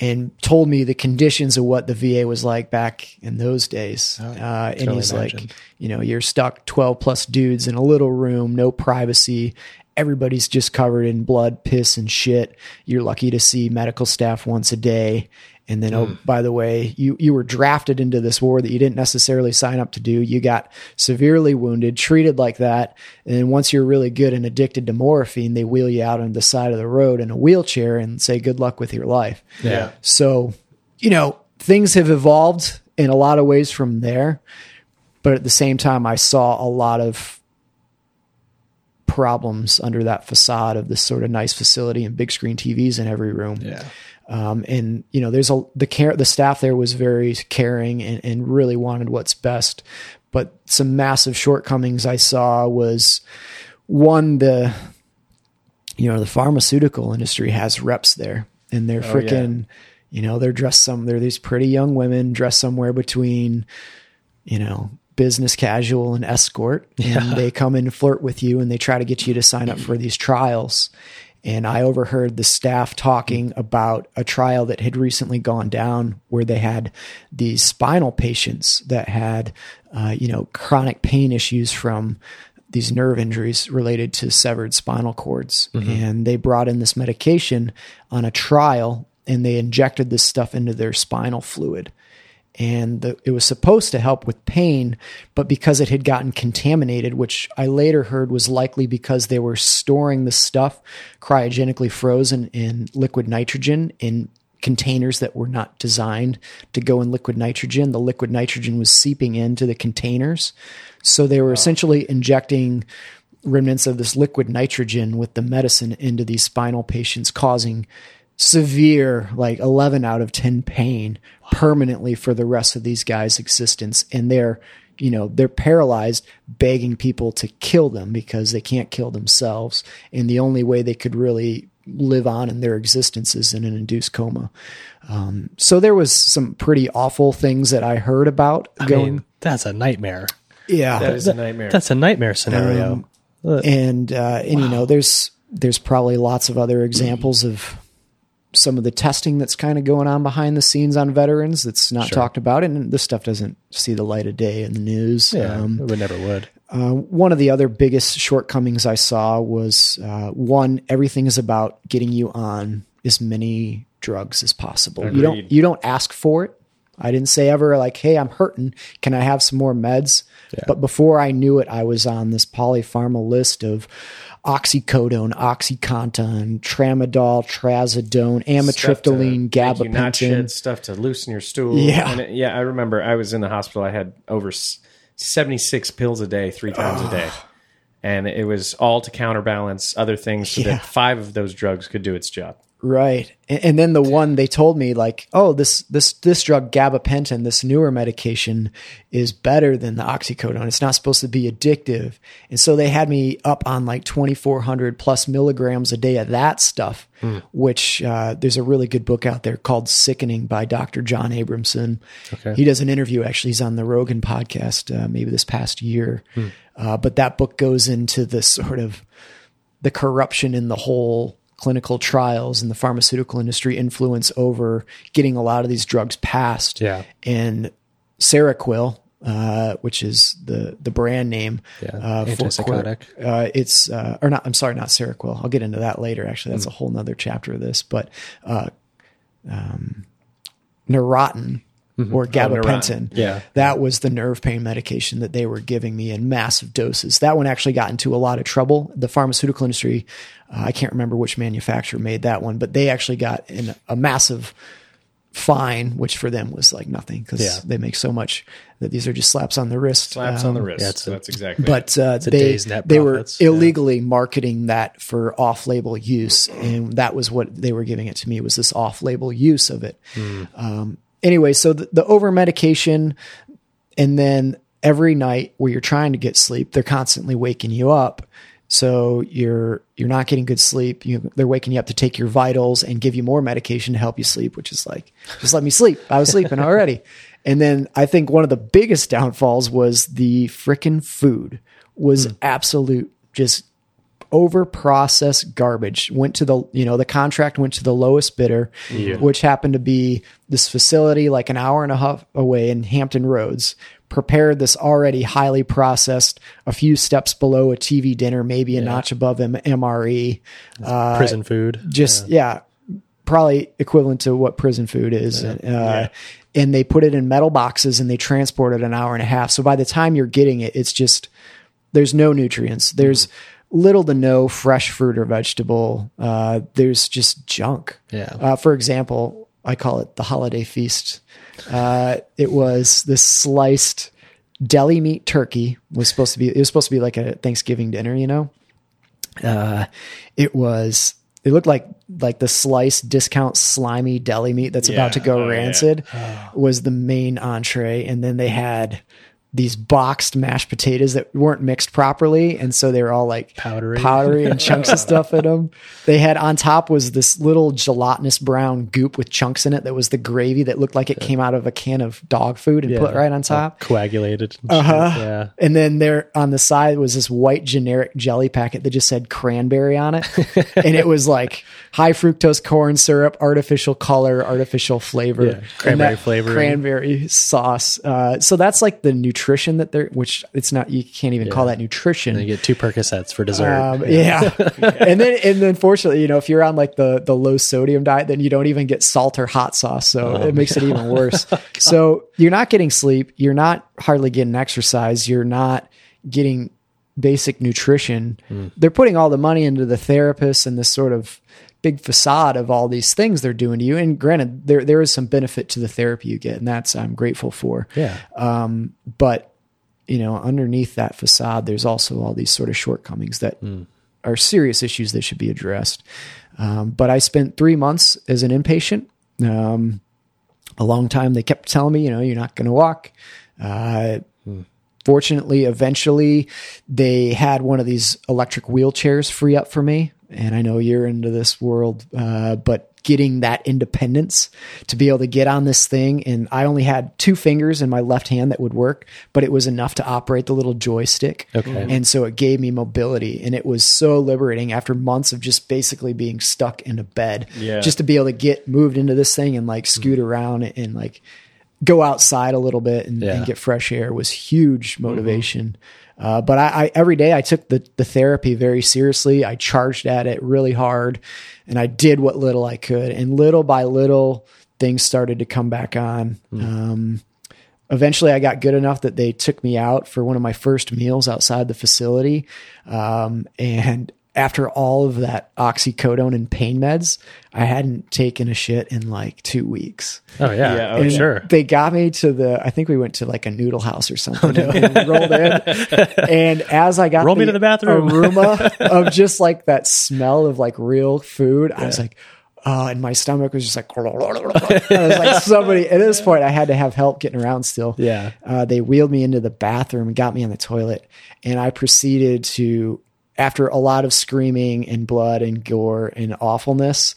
and told me the conditions of what the VA was like back in those days. Oh, uh, and he's imagine. like, you know, you're stuck 12 plus dudes in a little room, no privacy. Everybody's just covered in blood, piss, and shit. You're lucky to see medical staff once a day. And then, mm. oh, by the way, you, you were drafted into this war that you didn't necessarily sign up to do. You got severely wounded, treated like that. And then once you're really good and addicted to morphine, they wheel you out on the side of the road in a wheelchair and say, good luck with your life. Yeah. So, you know, things have evolved in a lot of ways from there. But at the same time, I saw a lot of problems under that facade of this sort of nice facility and big screen TVs in every room. Yeah. Um, and you know, there's a the care the staff there was very caring and, and really wanted what's best. But some massive shortcomings I saw was one the you know the pharmaceutical industry has reps there and they're freaking you know they're dressed some they're these pretty young women dressed somewhere between you know business casual and escort and they come in and flirt with you and they try to get you to sign up for these trials. And I overheard the staff talking about a trial that had recently gone down where they had these spinal patients that had, uh, you know, chronic pain issues from these nerve injuries related to severed spinal cords. And they brought in this medication on a trial and they injected this stuff into their spinal fluid and the, it was supposed to help with pain, but because it had gotten contaminated, which I later heard was likely because they were storing the stuff cryogenically frozen in liquid nitrogen in containers that were not designed to go in liquid nitrogen. The liquid nitrogen was seeping into the containers. So they were essentially injecting remnants of this liquid nitrogen with the medicine into these spinal patients, causing severe, like 11 out of 10 pain permanently for the rest of these guys' existence. And they're, you know, they're paralyzed, begging people to kill them because they can't kill themselves. And the only way they could really live on in their existence is in an induced coma. Um, so there was some pretty awful things that I heard about I going. mean, that's a nightmare. yeah, That is a nightmare. That's a nightmare scenario. Um, and uh, and you know there's there's probably lots of other examples of some of the testing that's kind of going on behind the scenes on veterans that's not talked about and this stuff doesn't see the light of day in the news. Yeah, um, it never would. uh, one of the other biggest shortcomings i saw was uh, one everything is about getting you on as many drugs as possible. You don't you don't ask for it. I didn't say ever like hey i'm hurting. Can i have some more meds? But before i knew it i was on this polypharma list of oxycodone oxycontin tramadol trazodone amitriptyline Stuff to make you not gabapentin stuff to loosen your stool. Yeah. And it- yeah. I remember I was in the hospital. I had over seventy six pills a day, three times a day, and it was all to counterbalance other things, so Yeah. that five of those drugs could do its job. Right. And, and then the one they told me like, oh, this this this drug gabapentin, this newer medication is better than the oxycodone. It's not supposed to be addictive. And so they had me up on like 2400 plus milligrams a day of that stuff, which uh, there's a really good book out there called Sickening by Dr. John Abramson. Okay. He does an interview actually he's on the Rogan podcast uh, maybe this past year. Uh, but that book goes into the sort of the corruption in the whole clinical trials and the pharmaceutical industry influence over getting a lot of these drugs passed. Yeah. And Seroquel, uh, which is the the brand name, Yeah. uh, for- Antipsychotic. uh, it's uh, or not. I'm sorry, not Seroquel. I'll get into that later. Actually, that's a whole nother chapter of this. But uh, um, Neurontin or gabapentin. Neurontin. Yeah. That was the nerve pain medication that they were giving me in massive doses. That one actually got into a lot of trouble. The pharmaceutical industry, uh, I can't remember which manufacturer made that one, but they actually got in a massive fine, which for them was like nothing because Yeah. they make so much that these are just slaps on the wrist. Slaps Um, on the wrist. yeah, a- that's exactly. but uh, a they they were profits, yeah. illegally marketing that for off-label use, and that was what they were giving it to me was this off-label use of it. Hmm. Um, anyway, so the, the over medication, and then every night where you're trying to get sleep, they're constantly waking you up. So you're you're not getting good sleep. You, they're waking you up to take your vitals and give you more medication to help you sleep, which is like just let me sleep. I was sleeping already. And then I think one of the biggest downfalls was the frickin' food was hmm. absolute just over processed garbage went to the you know the contract went to the lowest bidder which happened to be this facility like an hour and a half away in hampton roads prepared this already highly processed a few steps below a tv dinner maybe a notch above M- mre Prison food. just yeah. probably equivalent to what prison food is. Uh, And they put it in metal boxes and they transport it an hour and a half. So by the time you're getting it, it's just there's no nutrients. There's little to no fresh fruit or vegetable. Uh, there's just junk. Yeah. Uh, for example, I call it the holiday feast. Uh, it was this sliced deli meat turkey was supposed to be. It was supposed to be like a Thanksgiving dinner, you know Uh, it was it looked like like the sliced discount slimy deli meat that's about to go Oh, yeah. rancid was the main entree, and then they had these boxed mashed potatoes that weren't mixed properly, and so they were all like Powdery. powdery and chunks of stuff in them. They had on top was this little gelatinous brown goop with chunks in it that was the gravy that looked like it came out of a can of dog food and put right on top. coagulated. and. Uh-huh. Yeah. And then there on the side was this white generic jelly packet that just said cranberry on it. and it was like high fructose corn syrup, artificial color, artificial flavor, Yeah, cranberry flavor cranberry sauce. Uh, so that's like the nutrition that they're, which it's not, you can't even call that nutrition. You get two Percocets for dessert. Um, yeah. and then, and then fortunately, you know, if you're on like the, the low sodium diet, then you don't even get salt or hot sauce. So Oh, it makes it even worse. so you're not getting sleep. You're not hardly getting exercise. You're not getting basic nutrition. Hmm. They're putting all the money into the therapists and this sort of big facade of all these things they're doing to you. And granted, there, there is some benefit to the therapy you get. And that's, I'm grateful for. yeah. Um, but you know, underneath that facade, there's also all these sort of shortcomings that are serious issues that should be addressed. Um, but I spent three months as an inpatient. Um, a long time. They kept telling me, you know, you're not going to walk. Uh, Fortunately, eventually, they had one of these electric wheelchairs free up for me. And I know you're into this world, uh, but getting that independence to be able to get on this thing. And I only had two fingers in my left hand that would work, but it was enough to operate the little joystick. Okay. Mm-hmm. And so it gave me mobility. And it was so liberating after months of just basically being stuck in a bed. Yeah. Just to be able to get moved into this thing and like scoot mm-hmm. around and like go outside a little bit and, Yeah. and get fresh air was huge mm-hmm. motivation. Uh, but I, I every day I took the the therapy very seriously. I charged at it really hard, and I did what little I could. And little by little, things started to come back on. Um, eventually, I got good enough that they took me out for one of my first meals outside the facility. Um, and after all of that oxycodone and pain meds, I hadn't taken a shit in like two weeks. Oh yeah. Yeah, oh, sure. They got me to the, I think we went to like a noodle house or something Oh, and rolled in. And as I got Roll me to the bathroom. aroma of just like that smell of like real food, I was like, oh, and my stomach was just like, I was like, somebody, at this point, I had to have help getting around still. Yeah. Uh, they wheeled me into the bathroom and got me on the toilet. And I proceeded to, after a lot of screaming and blood and gore and awfulness,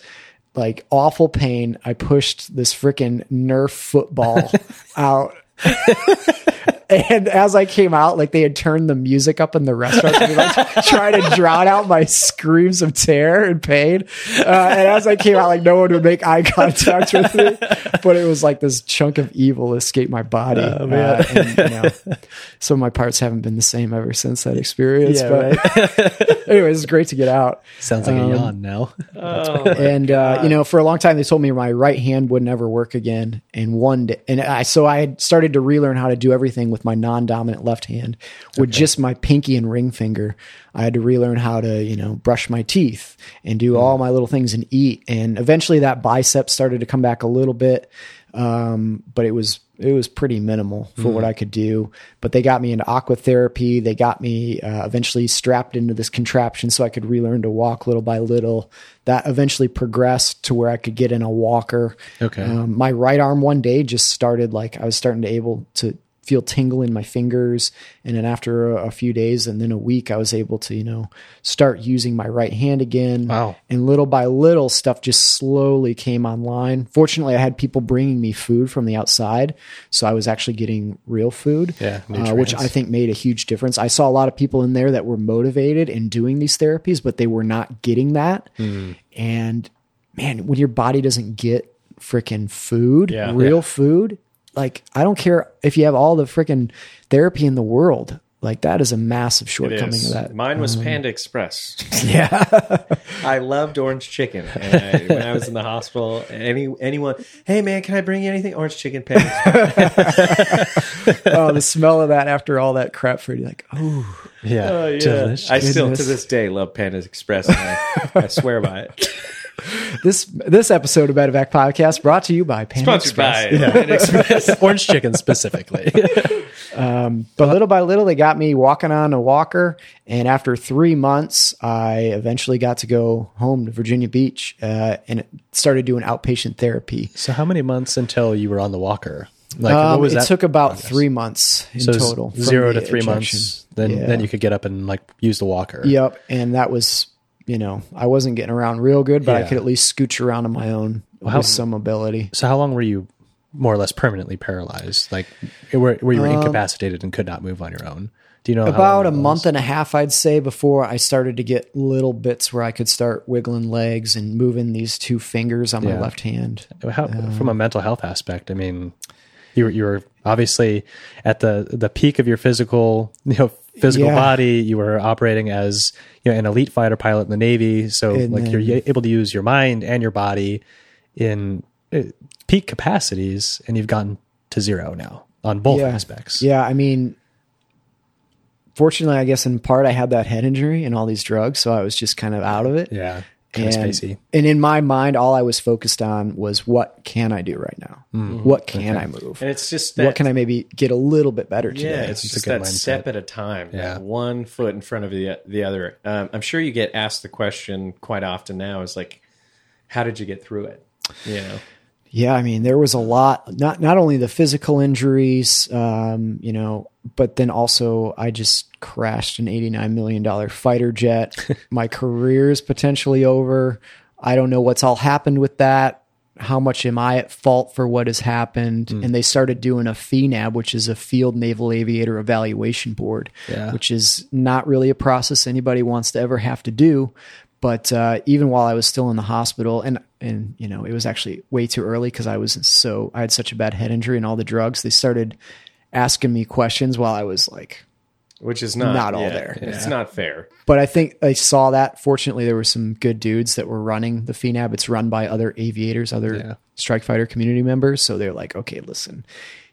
like awful pain, I pushed this freaking Nerf football out. and as I came out, like they had turned the music up in the restaurant to like try to drown out my screams of terror and pain. Uh, and as I came out, like no one would make eye contact with me, but it was like this chunk of evil escaped my body. Oh, Uh, and, you know, some of my parts haven't been the same ever since that experience. Yeah, but anyways, it's great to get out. Sounds like Um, a yawn now. Oh, and uh, you know, for a long time, they told me my right hand would never work again. And one day, and I so I had started to relearn how to do everything with my non-dominant left hand, with just my pinky and ring finger. I had to relearn how to, you know, brush my teeth and do all my little things and eat. And eventually, that bicep started to come back a little bit, um, but it was it was pretty minimal for what I could do. But they got me into aqua therapy. They got me uh, eventually strapped into this contraption so I could relearn to walk little by little. That eventually progressed to where I could get in a walker. Okay. Um, my right arm one day just started like I was starting to able to feel tingle in my fingers. And then after a, a few days and then a week i was able to you know start using my right hand again. Wow. and little by little stuff just slowly came online. Fortunately i had people bringing me food from the outside so i was actually getting real food Yeah, uh, which i think made a huge difference. I saw a lot of people in there that were motivated in doing these therapies but they were not getting that. Hmm. and man when your body doesn't get freaking food Yeah. real food like i don't care if you have all the freaking therapy in the world like that is a massive shortcoming of that Mine was um, Panda Express. yeah I loved orange chicken. And I, when I was in the hospital, any anyone, hey man, can I bring you anything? Orange chicken, Panda Express. oh the smell of that after all that crap food you're like oh Yeah. Oh, yeah. Delicious. I still to this day love Panda Express. And I, I swear by it. this this episode of Medevac podcast brought to you by Panda Sponsored Express. by Panda Express. Orange chicken specifically. Um, but little by little, they got me walking on a walker. And after three months, I eventually got to go home to Virginia Beach uh, and started doing outpatient therapy. So, how many months until you were on the walker? Like, um, it that? took about three months in so total. Zero to three injection. months. Then, yeah. then you could get up and like use the walker. Yep. And that was, you know, I wasn't getting around real good, but yeah. I could at least scooch around on my own well, with some mobility. So, how long were you more or less permanently paralyzed, like where, where you were um, incapacitated and could not move on your own. Do you know about a month and a half, I'd say, before I started to get little bits where I could start wiggling legs and moving these two fingers on yeah. my left hand. How, um, from a mental health aspect, I mean, you were, you were obviously at the the peak of your physical you know physical yeah. body. You were operating as you know an elite fighter pilot in the Navy, so and like then, you're able to use your mind and your body in uh, peak capacities and you've gotten to zero now on both yeah. aspects. Yeah, I mean, fortunately, I guess in part I had that head injury and all these drugs, so I was just kind of out of it. Yeah. And, and in my mind, all I was focused on was what can I do right now? Mm-hmm. What can okay. I move? And it's just that, what can I maybe get a little bit better today? Yeah, it's, it's just that mindset. step at a time. Yeah, one foot in front of the the other. Um, I'm sure you get asked the question quite often now. Is like, how did you get through it? You know. Yeah, I mean, there was a lot. Not not only the physical injuries, um, you know, but then also I just crashed an eighty nine million dollar fighter jet. My career is potentially over. I don't know what's all happened with that. How much am I at fault for what has happened? Mm. And they started doing a FNAB, which is a Field Naval Aviator Evaluation Board, yeah. which is not really a process anybody wants to ever have to do. But uh, even while I was still in the hospital, and and you know it was actually way too early because I was so I had such a bad head injury and all the drugs. They started asking me questions while I was like, which is not not all yeah, there. It's yeah. not fair. But I think I saw that. Fortunately, there were some good dudes that were running the FNAB. It's run by other aviators, other yeah. strike fighter community members. So they're like, okay, listen,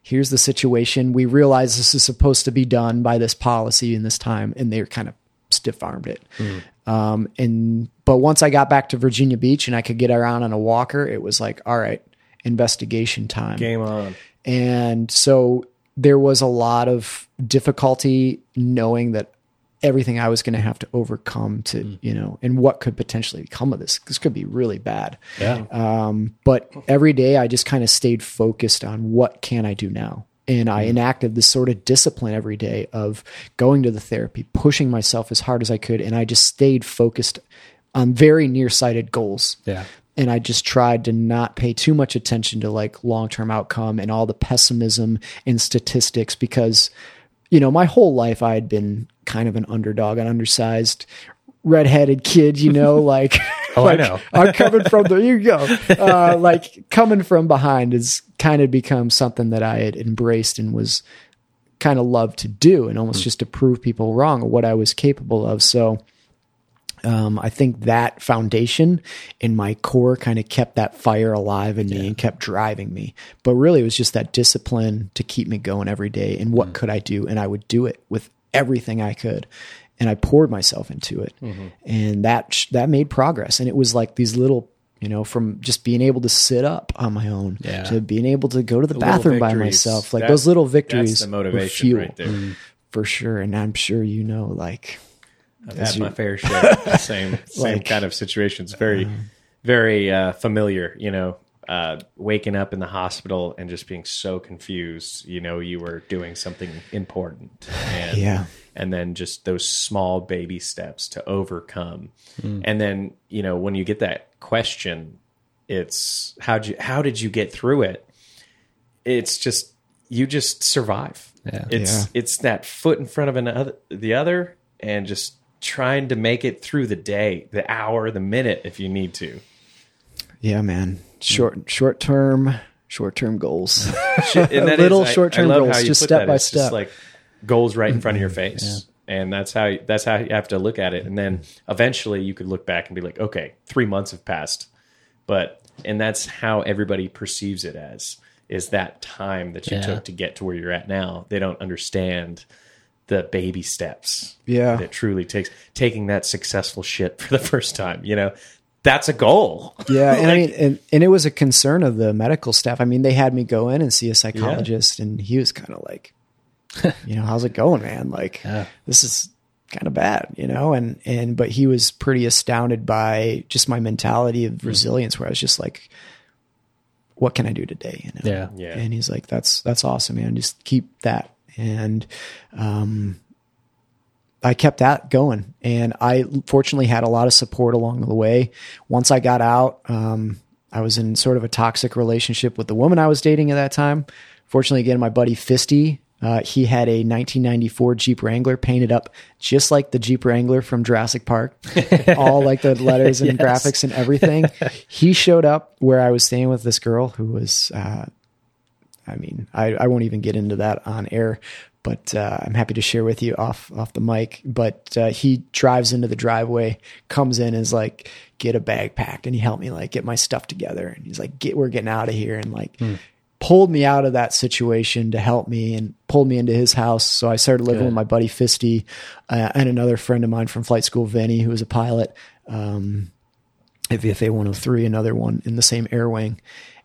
here's the situation. We realize this is supposed to be done by this policy in this time, and they're kind of stiff armed it. Mm. Um, and but once I got back to Virginia Beach and I could get around on a walker, it was like, all right, investigation time. Game on. And so there was a lot of difficulty knowing that everything I was going to have to overcome to, mm. you know, and what could potentially come of this. This could be really bad. Yeah. Um, but every day I just kind of stayed focused on what can I do now? And I mm. enacted this sort of discipline every day of going to the therapy, pushing myself as hard as I could, and I just stayed focused on very nearsighted goals. Yeah. And I just tried to not pay too much attention to like long term outcome and all the pessimism and statistics because, you know, my whole life I had been kind of an underdog, an undersized, redheaded kid, you know, like, oh, like I know. I'm coming from the, you go, uh, like coming from behind has kind of become something that I had embraced and was kind of loved to do and almost mm. just to prove people wrong or what I was capable of. So, um, I think that foundation in my core kind of kept that fire alive in me yeah. and kept driving me. But really, it was just that discipline to keep me going every day. And what mm. could I do? And I would do it with everything I could and I poured myself into it, mm-hmm. and that that made progress. And it was like these little, you know, from just being able to sit up on my own yeah. to being able to go to the, the bathroom by myself, like those little victories. That's the motivation fuel, right there, for sure. And I'm sure you know, like I've had you, my fair share, same same like, kind of situations. Very, uh, very uh, familiar. You know, uh, waking up in the hospital and just being so confused. You know, you were doing something important. And, yeah. And then just those small baby steps to overcome. Mm. And then, you know, when you get that question, it's how you how did you get through it? It's just you just survive. Yeah. It's yeah. it's that foot in front of another the other and just trying to make it through the day, the hour, the minute if you need to. Yeah, man. Short short term short term goals. little short term goals, just step by step. Just like goals right in front of your mm-hmm. face. Yeah. And that's how that's how you have to look at it. And then eventually you could look back and be like, okay, three months have passed. But and that's how everybody perceives it as is that time that you yeah. took to get to where you're at now. They don't understand the baby steps. Yeah. That truly takes taking that successful shit for the first time. You know, that's a goal. Yeah, and like, I mean, and, and it was a concern of the medical staff. I mean, they had me go in and see a psychologist, yeah. and he was kind of like, you know, how's it going, man? Like, Yeah. this is kind of bad, you know? And, and, but he was pretty astounded by just my mentality of resilience where I was just like, what can I do today? You know? Yeah. Yeah. And he's like, that's, that's awesome, man. Just keep that. And, um, I kept that going and I fortunately had a lot of support along the way. Once I got out, um, I was in sort of a toxic relationship with the woman I was dating at that time. Fortunately, again, my buddy Fisty, uh, he had a 1994 Jeep Wrangler painted up just like the Jeep Wrangler from Jurassic Park, all like the letters and Yes. graphics and everything. he showed up where I was staying with this girl who was, uh, I mean, I, I won't even get into that on air, but uh, I'm happy to share with you off off the mic. But uh, he drives into the driveway, comes in, and is like, "Get a bag packed," and he helped me like get my stuff together. And he's like, "Get, we're getting out of here," and like pulled me out of that situation to help me and pulled me into his house. So I started living Good. with my buddy Fisty uh, and another friend of mine from flight school, Vinny, who was a pilot. Um, at VFA 103, another one in the same air wing.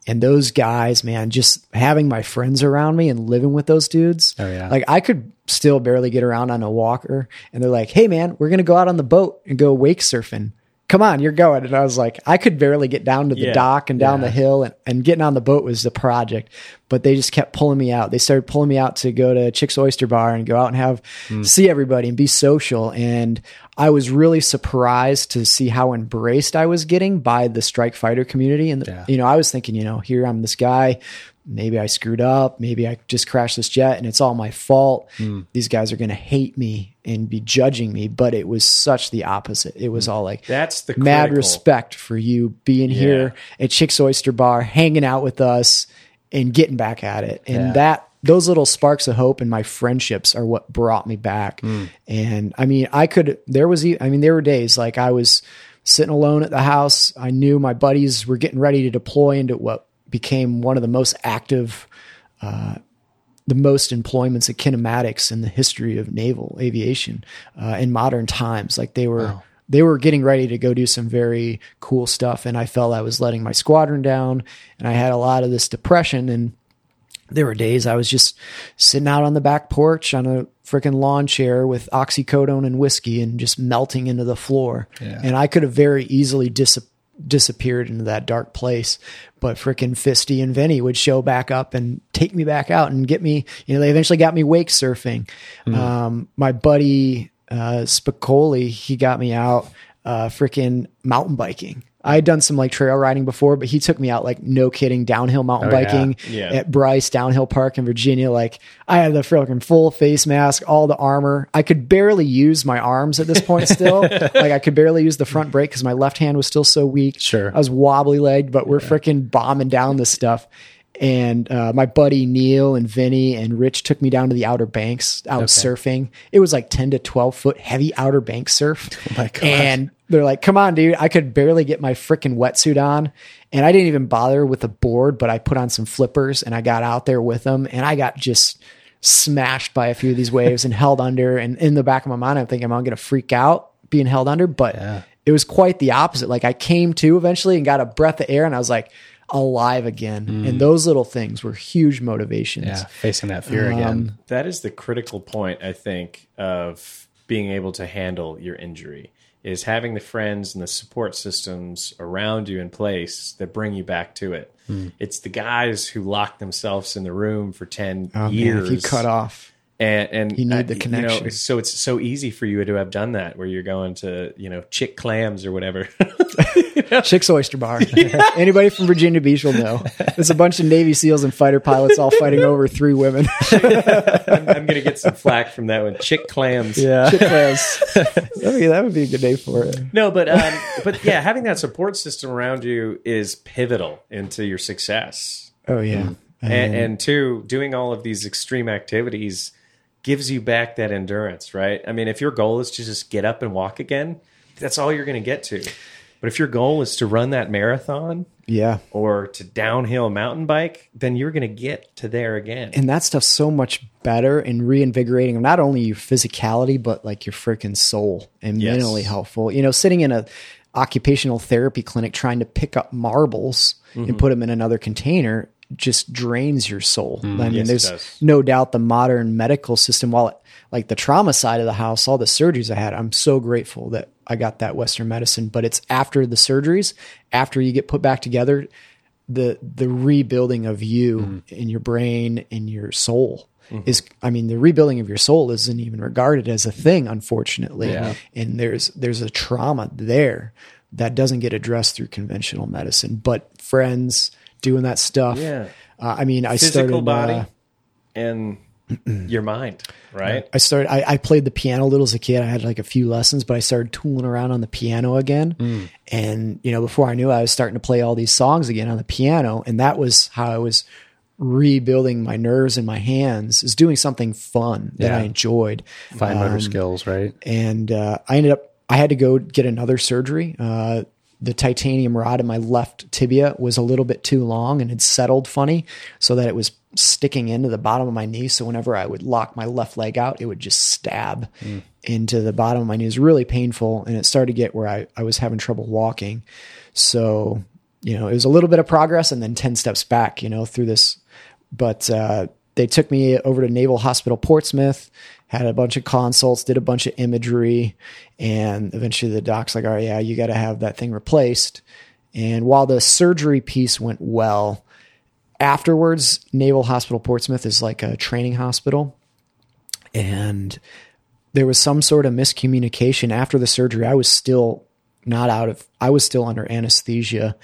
And those guys, man, just having my friends around me and living with those dudes. Oh, yeah. Like I could still barely get around on a walker. And they're like, hey, man, we're going to go out on the boat and go wake surfing. Come on, you're going. And I was like, I could barely get down to the Yeah. dock and down Yeah. the hill. And, and getting on the boat was the project. But they just kept pulling me out. They started pulling me out to go to Chick's Oyster Bar and go out and have Hmm. see everybody and be social. And I was really surprised to see how embraced I was getting by the strike fighter community. And Yeah. you know, I was thinking, you know, here I'm this guy. Maybe I screwed up. Maybe I just crashed this jet and it's all my fault. Hmm. These guys are going to hate me and be judging me. But it was such the opposite. It was hmm. all like, That's the mad respect for you being here at Chick's Oyster Bar, hanging out with us and getting back at it. And Yeah. that those little sparks of hope and my friendships are what brought me back. Hmm. And I mean, I could there was I mean there were days like I was sitting alone at the house. I knew my buddies were getting ready to deploy into what became one of the most active the most employments of kinematics in the history of naval aviation uh, in modern times. Like they were, they were getting ready to go do some very cool stuff, and I felt I was letting my squadron down, and I had a lot of this depression. And there were days I was just sitting out on the back porch on a freaking lawn chair with oxycodone and whiskey, and just melting into the floor. Yeah. And I could have very easily dis- disappeared into that dark place. But frickin' Fisty and Vinny would show back up and take me back out and get me, you know, they eventually got me wake surfing. Um, my buddy, uh, Spicoli, he got me out, uh, frickin' mountain biking. I had done some like trail riding before, but he took me out like no kidding downhill mountain Oh, biking Yeah. at Bryce Downhill Park in Virginia. Like I had the freaking full face mask, all the armor. I could barely use my arms at this point still. like I could barely use the front brake because my left hand was still so weak. Sure. I was wobbly legged, but we're freaking bombing down this stuff. And uh, my buddy Neil and Vinny and Rich took me down to the Outer Banks out surfing. It was like 10 to 12 foot heavy Outer Banks surf. Oh my God. And they're like, come on, dude. I could barely get my freaking wetsuit on. And I didn't even bother with the board, but I put on some flippers and I got out there with them. And I got just smashed by a few of these waves and held under. And in the back of my mind, I'm thinking, I'm going to freak out being held under. But Yeah. it was quite the opposite. Like I came to eventually and got a breath of air and I was like alive again. And those little things were huge motivations. Yeah. Facing that fear Um, again. That is the critical point, I think, of being able to handle your injury is having the friends and the support systems around you in place that bring you back to it. Hmm. It's the guys who lock themselves in the room for 10 Oh, man, years. if you cut off. And and You need the know, connection. so it's so easy for you to have done that where you're going to you know chick clams or whatever Chick's Oyster Bar. Anybody from Virginia Beach will know. It's a bunch of Navy SEAls and fighter pilots all fighting over three women. I'm, I'm gonna get some flack from that one chick clams Yeah. Chick clams. That would be a good name for it. no but um but yeah having that support system around you is pivotal into your success Oh yeah. and, and two doing all of these extreme activities gives you back that endurance right i mean if your goal is to just get up and walk again that's all you're going to get to but if your goal is to run that marathon Yeah. or to downhill mountain bike then you're going to get to there again And that stuff's so much better and reinvigorating not only your physicality, but like your freaking soul and Yes. mentally helpful. You know, sitting in a occupational therapy clinic trying to pick up marbles and mm-hmm. put them in another container just drains your soul. I mean, Mm. Yes, there's no doubt the modern medical system, while it, like the trauma side of the house, all the surgeries I had, I'm so grateful that I got that Western medicine. But it's after the surgeries, after you get put back together, the the rebuilding of you Mm-hmm. in your brain and your soul is I mean the rebuilding of your soul isn't even regarded as a thing unfortunately Yeah. and there's there's a trauma there that doesn't get addressed through conventional medicine but friends doing that stuff Yeah. uh, I mean I Physical started body uh, and your mind, right? I started. I, I played the piano a little as a kid. I had like a few lessons, but I started tooling around on the piano again. And you know, before I knew, it, I was starting to play all these songs again on the piano, and that was how I was rebuilding my nerves and my hands. Is doing something fun that Yeah. I enjoyed. Fine motor Um, skills, right? and uh, I ended up I had to go get another surgery. Uh, the titanium rod in my left tibia was a little bit too long and had settled funny, so that it was sticking into the bottom of my knee. So whenever I would lock my left leg out, it would just stab into the bottom of my knee. It was really painful, and it started to get where I, I was having trouble walking. So you know, it was a little bit of progress, and then ten steps back. You know, through this but uh, they took me over to Naval Hospital Portsmouth, had a bunch of consults, did a bunch of imagery, and eventually the doc's like, "All right, yeah, you got to have that thing replaced." And while the surgery piece went well, afterwards, Naval Hospital Portsmouth is like a training hospital, and there was some sort of miscommunication after the surgery. I was still not out of, I was still under anesthesia.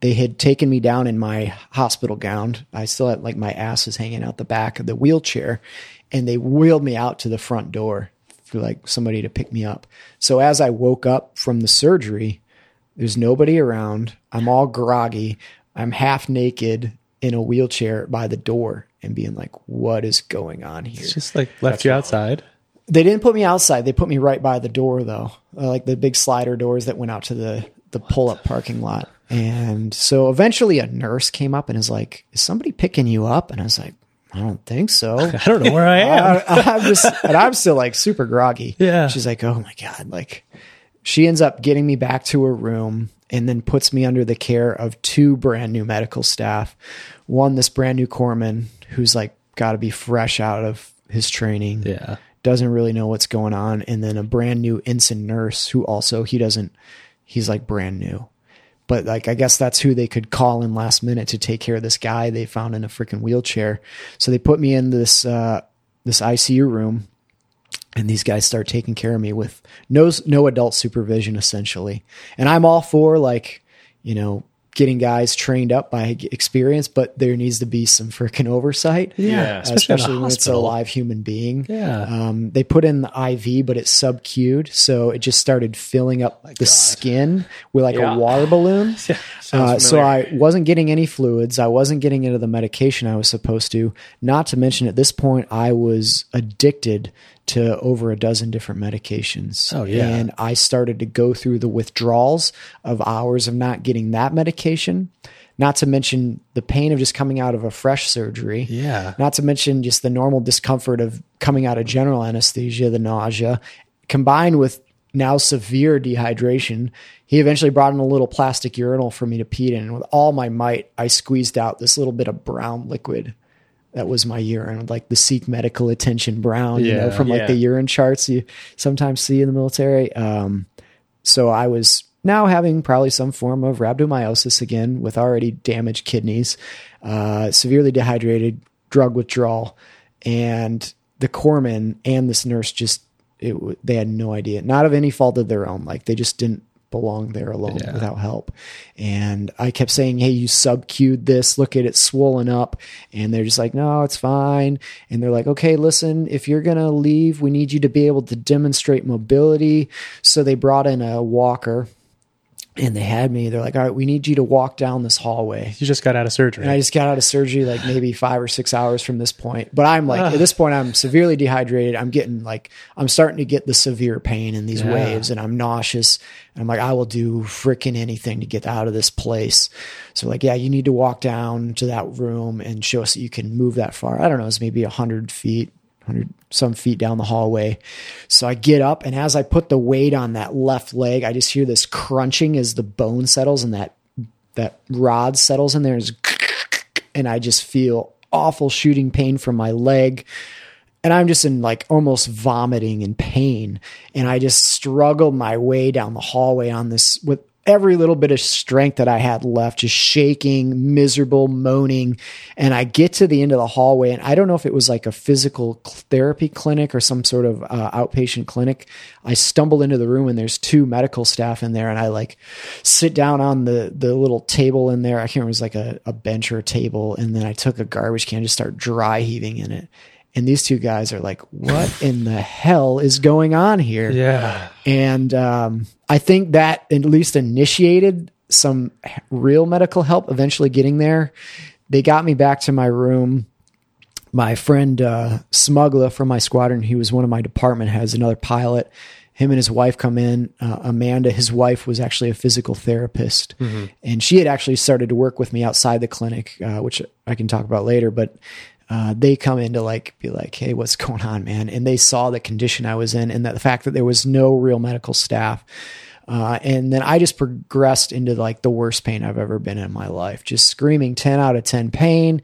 They had taken me down in my hospital gown. I still had like my ass is hanging out the back of the wheelchair and they wheeled me out to the front door for like somebody to pick me up. So as I woke up from the surgery, there's nobody around. I'm all groggy. I'm half naked in a wheelchair by the door and being like, what is going on here? It's just like left you outside. They didn't put me outside. They put me right by the door, though, uh, like the big slider doors that went out to the the pull up parking lot. And so eventually, a nurse came up and is like, "Is somebody picking you up?" And I was like, "I don't think so." I don't know where I am. I, I'm just, and I'm still like super groggy. Yeah. She's like, "Oh my god!" Like, she ends up getting me back to her room and then puts me under the care of two brand new medical staff. One, this brand new corpsman who's like got to be fresh out of his training yeah. doesn't really know what's going on and then a brand new ensign nurse who also he doesn't he's like brand new but like i guess that's who they could call in last minute to take care of this guy they found in a freaking wheelchair. So they put me in this uh this icu room and these guys start taking care of me with no no adult supervision essentially. And i'm all for like you know getting guys trained up by experience but there needs to be some freaking oversight Yeah, especially especially when it's a live human being Yeah. um, they put in the IV, but it's sub Q'd, so it just started filling up the skin with like Yeah. a water balloon. uh, so I wasn't getting any fluids. I wasn't getting into the medication I was supposed to. Not to mention, at this point, I was addicted to over a dozen different medications. Oh, yeah. and I started to go through the withdrawals of hours of not getting that medication. Not to mention the pain of just coming out of a fresh surgery. Yeah. Not to mention just the normal discomfort of coming out of general anesthesia, the nausea, combined with now severe dehydration. He eventually brought in a little plastic urinal for me to pee in. And with all my might, I squeezed out this little bit of brown liquid. That was my urine, like the seek medical attention brown, you know, from like Yeah. the urine charts you sometimes see in the military. Um, so I was now having probably some form of rhabdomyolysis again with already damaged kidneys, uh, severely dehydrated, drug withdrawal, and the corpsman and this nurse just it, they had no idea, not of any fault of their own. Like they just didn't belong there alone Yeah. without help. And I kept saying, Hey, you sub Q'd this, look at it swollen up. And they're just like, no, it's fine. And they're like, okay, listen, if you're going to leave, we need you to be able to demonstrate mobility. So they brought in a walker and they had me, they're like, all right, we need you to walk down this hallway. You just got out of surgery. And I just got out of surgery like maybe five or six hours from this point. But I'm like, ah. at this point, I'm severely dehydrated. I'm getting like, I'm starting to get the severe pain in these Yeah. waves and I'm nauseous. And I'm like, I will do freaking anything to get out of this place. So, like, yeah, you need to walk down to that room and show us that you can move that far. I don't know, it's maybe 100 feet, 100 some feet down the hallway. So I get up, and as I put the weight on that left leg, I just hear this crunching as the bone settles and that that rod settles in there, and I just feel awful shooting pain from my leg and I'm just in like almost vomiting in pain. And I just struggle my way down the hallway on this with every little bit of strength that I had left, just shaking, miserable, moaning. And I get to the end of the hallway, and I don't know if it was like a physical therapy clinic or some sort of uh, outpatient clinic. I stumble into the room, and there's two medical staff in there, and I like sit down on the the little table in there. I can't remember, it was like a, a bench or a table, and then I took a garbage can, just start dry heaving in it. And these two guys are like, what in the hell is going on here? Yeah. And um, I think that at least initiated some real medical help eventually getting there. They got me back to my room. My friend uh, Smugla from my squadron, he was one of my department heads, another pilot. Him and his wife come in. Uh, Amanda, his wife, was actually a physical therapist, mm-hmm. and she had actually started to work with me outside the clinic, uh, which I can talk about later. But uh, they come in to like be like, "Hey, what's going on, man?" And they saw the condition I was in, and that the fact that there was no real medical staff. Uh, and then I just progressed into like the worst pain I've ever been in my life, just screaming ten out of ten pain,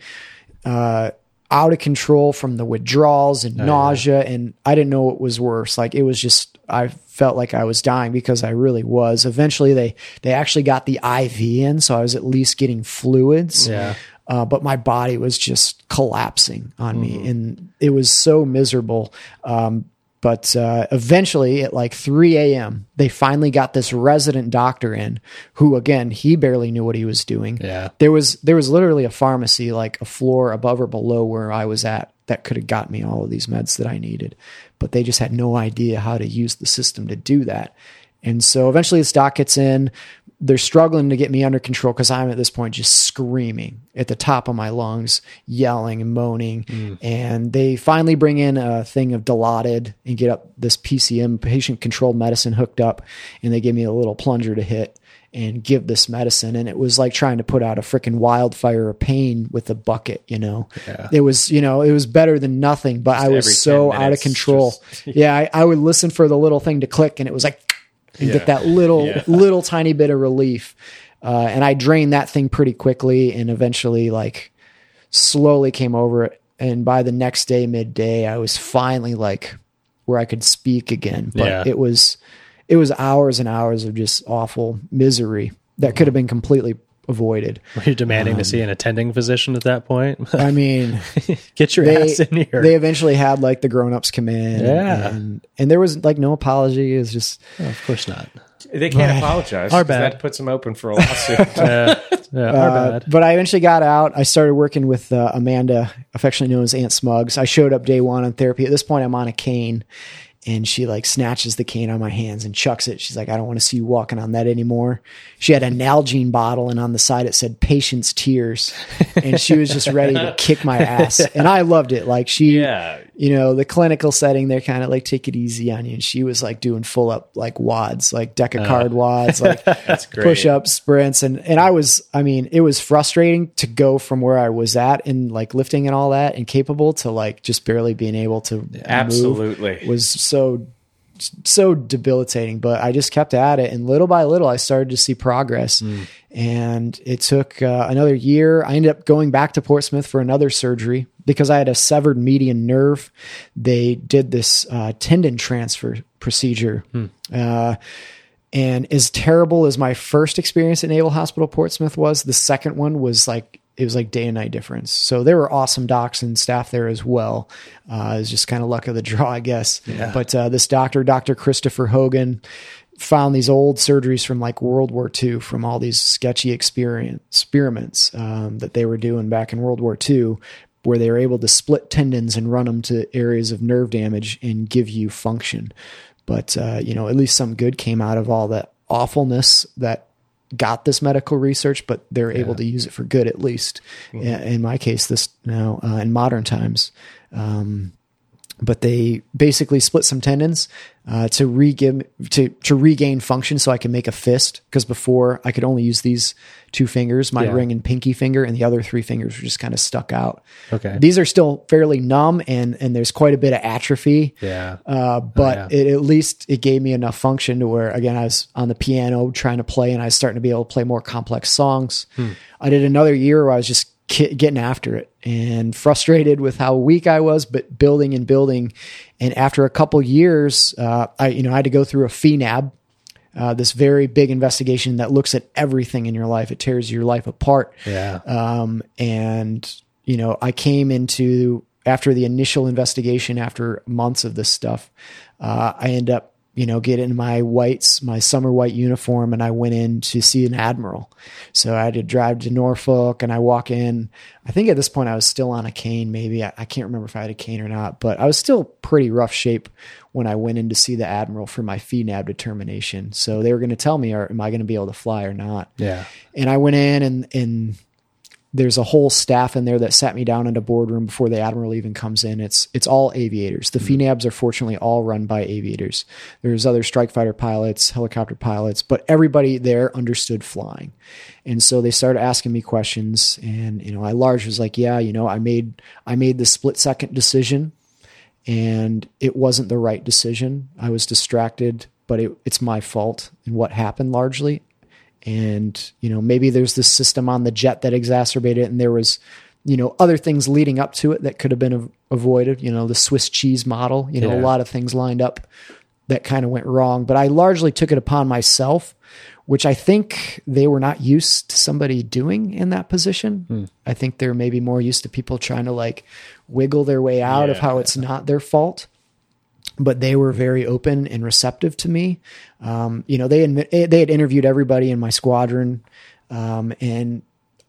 uh, out of control from the withdrawals and oh, nausea, yeah. and I didn't know what was worse. Like it was just I felt like I was dying because I really was. Eventually, they they actually got the IV in, so I was at least getting fluids. Yeah. Uh, but my body was just collapsing on mm-hmm. me, and it was so miserable. Um, but uh, eventually, at like 3 a.m., they finally got this resident doctor in, who again he barely knew what he was doing. Yeah, there was there was literally a pharmacy like a floor above or below where I was at that could have got me all of these meds that I needed, but they just had no idea how to use the system to do that. And so eventually the doc gets in they're struggling to get me under control because I'm at this point just screaming at the top of my lungs, yelling and moaning. Mm. And they finally bring in a thing of Dilaudid and get up this PCM, patient controlled medicine, hooked up. And they give me a little plunger to hit and give this medicine. And it was like trying to put out a freaking wildfire of pain with a bucket, you know? Yeah. It was, you know, it was better than nothing, but just I was so out of control. Just, yeah, I, I would listen for the little thing to click and it was like, and yeah. get that little yeah. little tiny bit of relief. Uh, and I drained that thing pretty quickly, and eventually, like, slowly came over it. And by the next day, midday, I was finally like where I could speak again. But yeah. it was it was hours and hours of just awful misery that could have been completely avoided. Were you demanding um, to see an attending physician at that point? I mean, get your they, ass in here. They eventually had like the grown ups come in. Yeah. And, and, there was like no apology. It was just. Oh, of course not. They can't right. apologize. Our bad. That puts them open for a lawsuit. yeah, yeah our uh, bad. But I eventually got out. I started working with uh, Amanda, affectionately known as Aunt Smugs. I showed up day one on therapy. At this point, I'm on a cane and she like snatches the cane on my hands and chucks it. She's like, I don't want to see you walking on that anymore. She had a Nalgene bottle and on the side it said patience tears. And she was just ready to kick my ass. And I loved it. Like she, yeah. You know, the clinical setting, they're kind of like, take it easy on you. And she was like doing full up like WODs, like deck of uh, card WODs, like push up sprints. And, and I was, I mean, it was frustrating to go from where I was at and like lifting and all that and capable to like just barely being able to absolutely was so so debilitating but i just kept at it and little by little i started to see progress mm. and it took uh, another year i ended up going back to portsmouth for another surgery because i had a severed median nerve they did this uh, tendon transfer procedure mm. uh, and as terrible as my first experience at naval hospital portsmouth was the second one was like it was like day and night difference. So there were awesome docs and staff there as well. Uh, it was just kind of luck of the draw, I guess. Yeah. But uh, this doctor, Dr. Christopher Hogan, found these old surgeries from like World War II from all these sketchy experiments um, that they were doing back in World War II, where they were able to split tendons and run them to areas of nerve damage and give you function. But uh, you know, at least some good came out of all that awfulness that got this medical research, but they're yeah. able to use it for good at least. Mm-hmm. In my case, this now uh, in modern times. Um, but they basically split some tendons uh, to regain to to regain function, so I can make a fist. Because before I could only use these two fingers, my yeah. ring and pinky finger, and the other three fingers were just kind of stuck out. Okay, these are still fairly numb, and and there's quite a bit of atrophy. Yeah, uh, but oh, yeah. It, at least it gave me enough function to where again I was on the piano trying to play, and I was starting to be able to play more complex songs. Hmm. I did another year where I was just getting after it and frustrated with how weak I was, but building and building. And after a couple years, uh, I, you know, I had to go through a FNAEB, uh, this very big investigation that looks at everything in your life. It tears your life apart. Yeah. Um, and, you know, I came into, after the initial investigation, after months of this stuff, uh, I end up you know, get in my whites, my summer white uniform, and I went in to see an admiral. So I had to drive to Norfolk and I walk in. I think at this point I was still on a cane, maybe. I, I, can't remember if I had a cane or not, but I was still pretty rough shape when I went in to see the admiral for my FNAEB determination. So they were going to tell me, are, am I going to be able to fly or not? Yeah. And I went in and, and there's a whole staff in there that sat me down in a boardroom before the admiral even comes in. It's it's all aviators. The mm-hmm. FNAEBs are fortunately all run by aviators. There's other strike fighter pilots, helicopter pilots, but everybody there understood flying. And so they started asking me questions and you know, I large was like, "Yeah, you know, I made I made the split second decision and it wasn't the right decision. I was distracted, but it, it's my fault and what happened largely and you know maybe there's this system on the jet that exacerbated it and there was you know other things leading up to it that could have been avoided you know the swiss cheese model you know yeah. a lot of things lined up that kind of went wrong but i largely took it upon myself which i think they were not used to somebody doing in that position hmm. i think they're maybe more used to people trying to like wiggle their way out yeah. of how it's not their fault but they were very open and receptive to me. Um, you know, they they had interviewed everybody in my squadron, um, and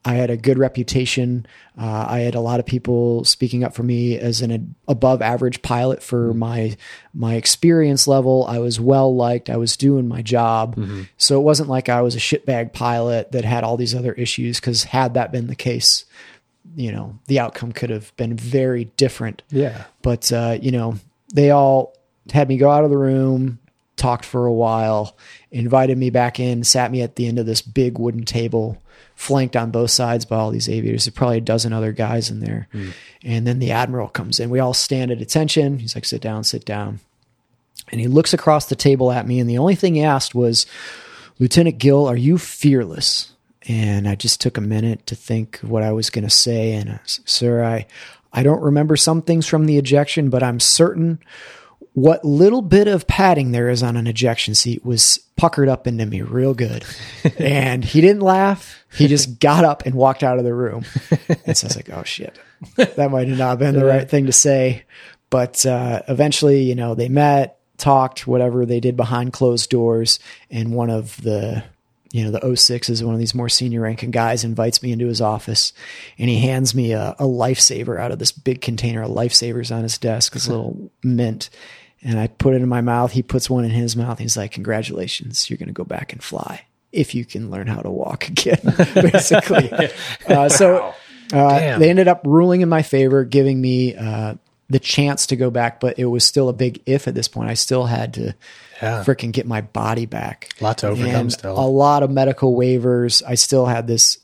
I had a good reputation. Uh, I had a lot of people speaking up for me as an above average pilot for mm-hmm. my my experience level. I was well liked. I was doing my job, mm-hmm. so it wasn't like I was a shitbag pilot that had all these other issues. Because had that been the case, you know, the outcome could have been very different. Yeah. But uh, you know, they all had me go out of the room, talked for a while, invited me back in, sat me at the end of this big wooden table, flanked on both sides by all these aviators. There's probably a dozen other guys in there. Mm. And then the admiral comes in. We all stand at attention. He's like, sit down, sit down. And he looks across the table at me. And the only thing he asked was, Lieutenant Gill, are you fearless? And I just took a minute to think what I was going to say. And, uh, sir, I, I don't remember some things from the ejection, but I'm certain what little bit of padding there is on an ejection seat was puckered up into me real good. and he didn't laugh. He just got up and walked out of the room. And so I was like, oh shit, that might have not been the right thing to say. But uh, eventually, you know, they met, talked, whatever they did behind closed doors. And one of the you know, the 06 is one of these more senior ranking guys invites me into his office and he hands me a, a lifesaver out of this big container of lifesavers on his desk, this little mint. And I put it in my mouth. He puts one in his mouth. He's like, congratulations. You're going to go back and fly if you can learn how to walk again, basically. uh, so uh, they ended up ruling in my favor, giving me uh, the chance to go back, but it was still a big if at this point. I still had to yeah. freaking get my body back. A lot to overcome and still. A lot of medical waivers. I still had this,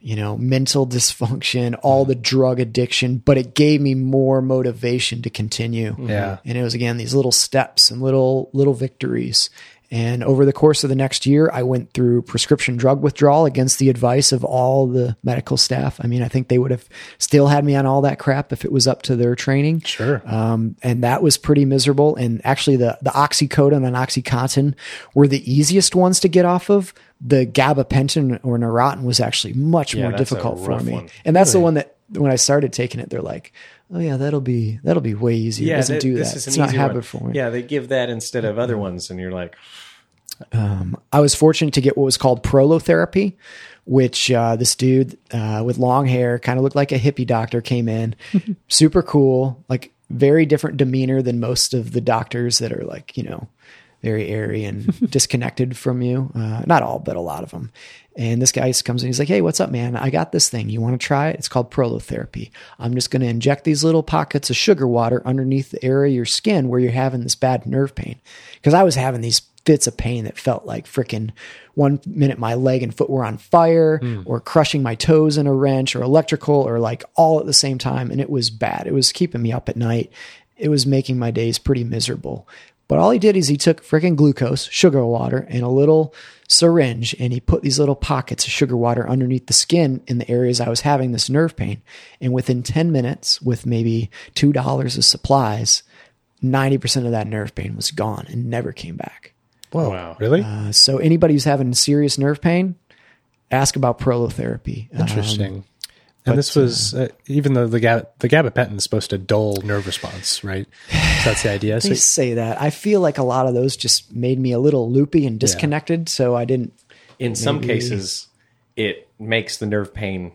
you know, mental dysfunction, all the drug addiction, but it gave me more motivation to continue. Yeah. And it was again these little steps and little little victories. And over the course of the next year, I went through prescription drug withdrawal against the advice of all the medical staff. I mean, I think they would have still had me on all that crap if it was up to their training. Sure. Um, and that was pretty miserable. And actually, the, the oxycodone and oxycontin were the easiest ones to get off of. The gabapentin or Neurontin was actually much yeah, more difficult for me. One. And that's really? the one that when I started taking it, they're like, oh yeah, that'll be that'll be way easier. Yeah, it doesn't that, do that. It's not habit forming. Yeah, they give that instead of other ones, and you're like. Um, I was fortunate to get what was called prolotherapy, which uh, this dude uh, with long hair, kind of looked like a hippie doctor, came in. Super cool, like very different demeanor than most of the doctors that are like you know very airy and disconnected from you. Uh, not all, but a lot of them. And this guy comes in, he's like, Hey, what's up, man? I got this thing. You want to try it? It's called prolotherapy. I'm just going to inject these little pockets of sugar water underneath the area of your skin where you're having this bad nerve pain. Because I was having these fits of pain that felt like freaking one minute my leg and foot were on fire mm. or crushing my toes in a wrench or electrical or like all at the same time. And it was bad. It was keeping me up at night. It was making my days pretty miserable But all he did is he took freaking glucose, sugar water, and a little syringe, and he put these little pockets of sugar water underneath the skin in the areas I was having this nerve pain. And within 10 minutes, with maybe $2 of supplies, 90% of that nerve pain was gone and never came back. Whoa, Wow. really? Uh, so anybody who's having serious nerve pain, ask about prolotherapy. Um, Interesting. and this was uh, even though the gab- the gabapentin is supposed to dull nerve response, right? So that's the idea. So, they say that. I feel like a lot of those just made me a little loopy and disconnected. So I didn't. In some cases, it makes the nerve pain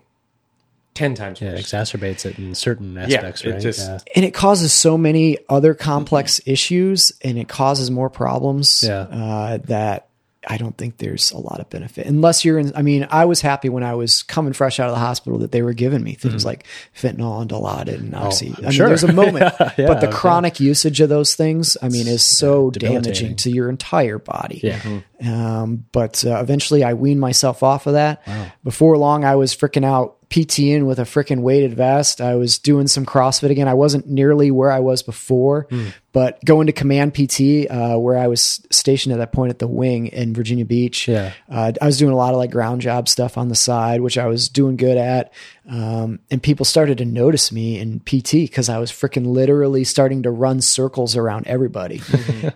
ten times yeah, it worse. exacerbates it in certain Yeah, aspects, it right? just- yeah. And it causes so many other complex issues, and it causes more problems. Yeah. Uh, that I don't think there's a lot of benefit unless you're in. I mean, I was happy when I was coming fresh out of the hospital that they were giving me things like fentanyl and Dilaudid and oxy. Mm-hmm. Oh, I'm mean, sure. there's a moment, Yeah, but the okay. chronic usage of those things, I mean, is so debilitating. damaging to your entire body. Yeah. Um, but uh, eventually I weaned myself off of that. Before long, I was freaking out PTing with a freaking weighted vest. I was doing some CrossFit again. I wasn't nearly where I was before, Hmm. but going to command PT, uh, where I was stationed at that point at the wing in Virginia Beach. Yeah. Uh, I was doing a lot of like ground job stuff on the side, which I was doing good at. Um, and people started to notice me in PT because I was freaking literally starting to run circles around everybody.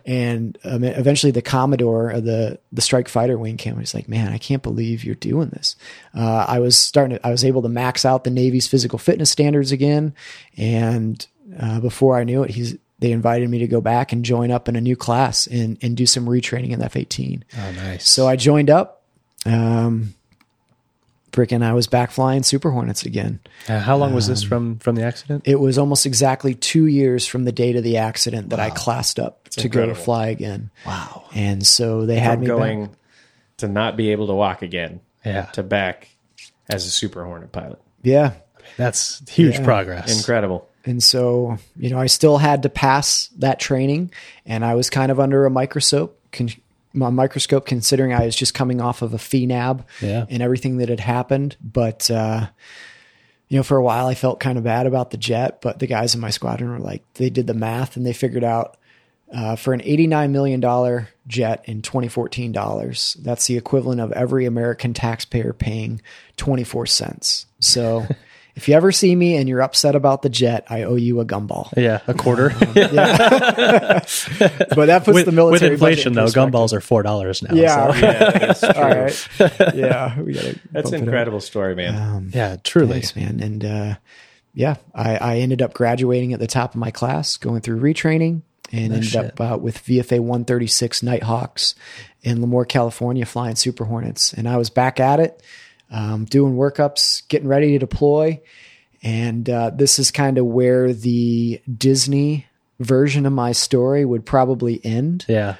and um, eventually, the Commodore of the the Strike Fighter wing came. and He's like, "Man, I can't believe you're doing this." Uh, I was starting. To, I was able to max out the Navy's physical fitness standards again, and uh, before I knew it, he's they invited me to go back and join up in a new class and and do some retraining in the F-18. Oh, nice. So I joined up. Um, freaking, I was back flying Super Hornets again. Uh, how long was this Um, from from the accident? It was almost exactly two years from the date of the accident that I classed up to go to fly again. Wow. And so they had From me going back. to not be able to walk again Yeah. to back as a Super Hornet pilot. Yeah. That's huge Yeah. progress. Incredible. And so, you know, I still had to pass that training and I was kind of under a microscope, con- a microscope considering I was just coming off of a FNAEB Yeah. and everything that had happened. But, uh, you know, for a while I felt kind of bad about the jet, but the guys in my squadron were like, they did the math and they figured out uh, for an $89 million jet in 2014 dollars, that's the equivalent of every American taxpayer paying 24 cents. So if you ever see me and you're upset about the jet, I owe you a gumball. Yeah, a quarter. yeah But that puts with, the military with inflation, in though, gumballs are four dollars now. Yeah. so- Yeah, that's true. All right. Yeah. We gotta That's an incredible story, man. Um, yeah, truly. Thanks, man. And uh, yeah, I, I ended up graduating at the top of my class, going through retraining, and ended shit. up uh, with VFA 136 Knighthawks in Lemoore, California, flying Super Hornets. And I was back at it, um, doing workups, getting ready to deploy. And uh, this is kind of where the Disney version of my story would probably end Yeah.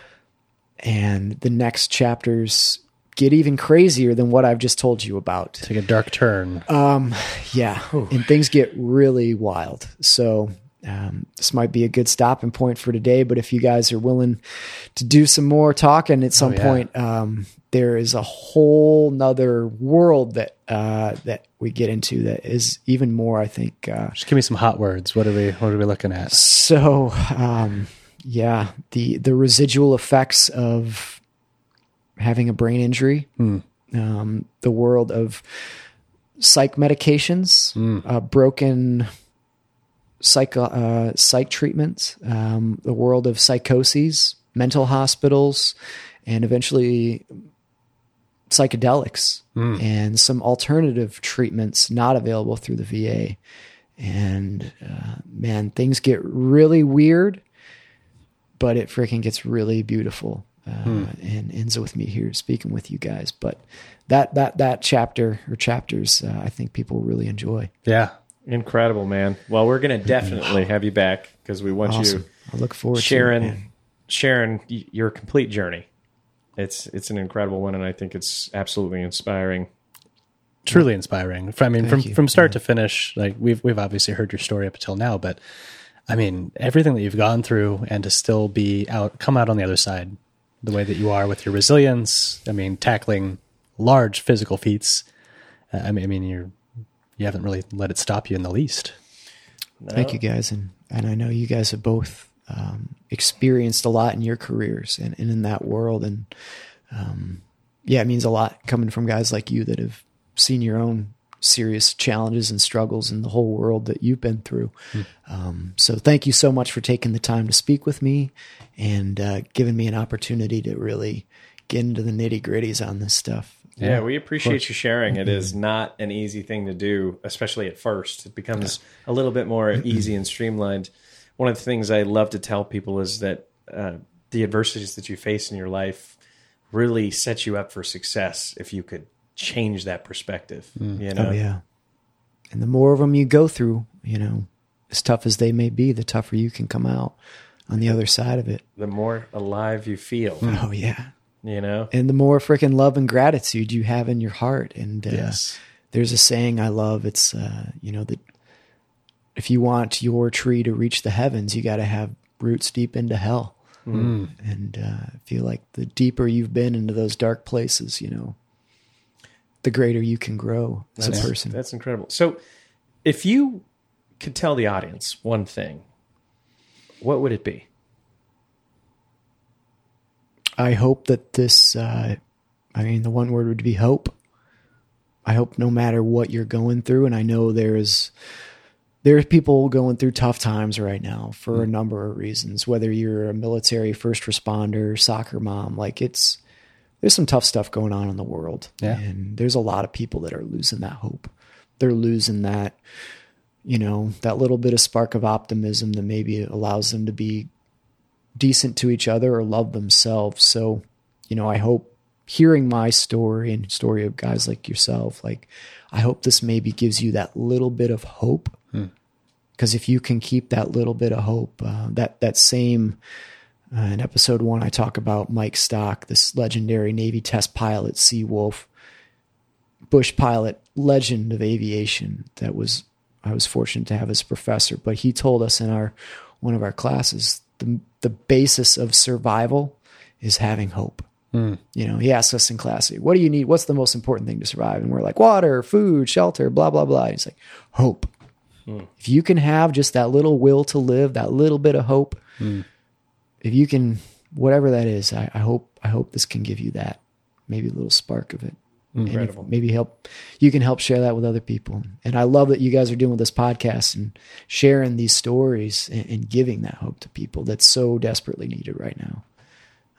and the next chapters get even crazier than what I've just told you about. Take a dark turn. Um, Yeah, and things get really wild. So um, this might be a good stopping point for today. But if you guys are willing to do some more talking at some yeah. point, um, there is a whole nother world that uh, that we get into that is even more. I think. Uh, Just give me some hot words. What are we what are we looking at? so um, yeah, the the residual effects of having a brain injury, um, the world of psych medications, uh, broken psych uh, psych treatments, um, the world of psychoses, mental hospitals, and eventually psychedelics and some alternative treatments not available through the VA. And uh, man, things get really weird, but it freaking gets really beautiful. Uh, And ends with me here speaking with you guys. But that that that chapter or chapters, uh, I think people really enjoy. Yeah. Incredible, man. Well, we're going to definitely have you back because we want Awesome. you I look forward to it. sharing sharing your complete journey. It's it's an incredible one, and I think it's absolutely inspiring. truly inspiring. I mean, from you. from start to finish, like we've we've obviously heard your story up until now, but I mean, everything that you've gone through and to still be out, come out on the other side, the way that you are with your resilience. I mean, tackling large physical feats. Uh, I mean, I mean, you're you haven't really let it stop you in the least. Thank you guys, and and I know you guys have both um, experienced a lot in your careers and, and in that world. And um, yeah, it means a lot coming from guys like you that have seen your own serious challenges and struggles in the whole world that you've been through. Mm. Um, so thank you so much for taking the time to speak with me and uh, giving me an opportunity to really get into the nitty gritties on this stuff. Yeah, we appreciate you sharing. It is not an easy thing to do, especially at first. It becomes a little bit more easy and streamlined. One of the things I love to tell people is that uh, the adversities that you face in your life really set you up for success if you could change that perspective. Mm. You know? Oh yeah. And the more of them you go through, you know, as tough as they may be, the tougher you can come out on the other side of it. The more alive you feel. Oh yeah. You know, and the more freaking love and gratitude you have in your heart. And uh, yes, there's a saying I love. It's uh, you know that if you want your tree to reach the heavens, you got to have roots deep into hell. Mm. And uh, I feel like the deeper you've been into those dark places, you know, the greater you can grow as that's, a person. That's incredible. So, if you could tell the audience one thing, what would it be? I hope that this, uh, I mean, the one word would be hope. I hope no matter what you're going through, and I know there's there's people going through tough times right now for a number of reasons. Whether you're a military first responder, soccer mom, like it's there's some tough stuff going on in the world. Yeah. And there's a lot of people that are losing that hope. They're losing that, you know, that little bit of spark of optimism that maybe allows them to be decent to each other or love themselves. So, you know, I hope hearing my story and story of guys like yourself, like I hope this maybe gives you that little bit of hope. Because hmm. if you can keep that little bit of hope, uh, that that same uh, in episode one, I talk about Mike Stock, this legendary Navy test pilot, Seawolf, Bush pilot, legend of aviation. That was I was fortunate to have as professor, but he told us in our one of our classes the the basis of survival is having hope. Mm. You know, he asked us in class, "What do you need? What's the most important thing to survive?" And we're like, "Water, food, shelter, blah blah blah." And he's like, "Hope." Mm. If you can have just that little will to live, that little bit of hope. Mm if you can, whatever that is, I, I hope I hope this can give you that, maybe a little spark of it. Incredible. maybe help you can help share that with other people. And I love that you guys are doing this podcast and sharing these stories and, and giving that hope to people that's so desperately needed right now.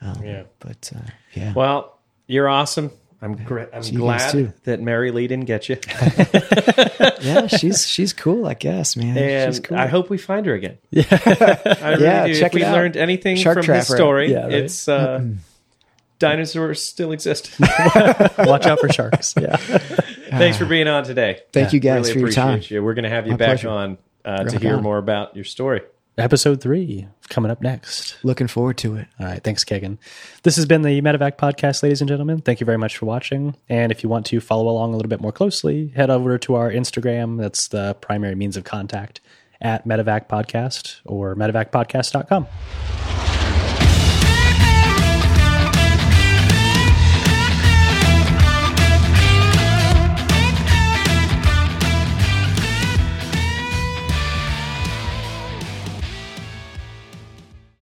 Um, yeah. But uh, yeah. Well, you're awesome. I'm gra- I'm glad that Mary Lee didn't get you. yeah, she's she's cool, I guess, man. And she's cool. I hope we find her again. Yeah, I really yeah. Do. Check if we out. learned anything Shark from this story, yeah, right. it's uh, dinosaurs still exist. Watch out for sharks. Yeah. Thanks for being on today. Thank you guys really for your time. You. We're going to have you My back pleasure. on uh, to hear on. more about your story episode three coming up next. Looking forward to it. All right. Thanks, Kegan. This has been the Medevac podcast, ladies and gentlemen. Thank you very much for watching. And if you want to follow along a little bit more closely, head over to our Instagram. That's the primary means of contact at Medevac Podcast or medevacpodcast.com.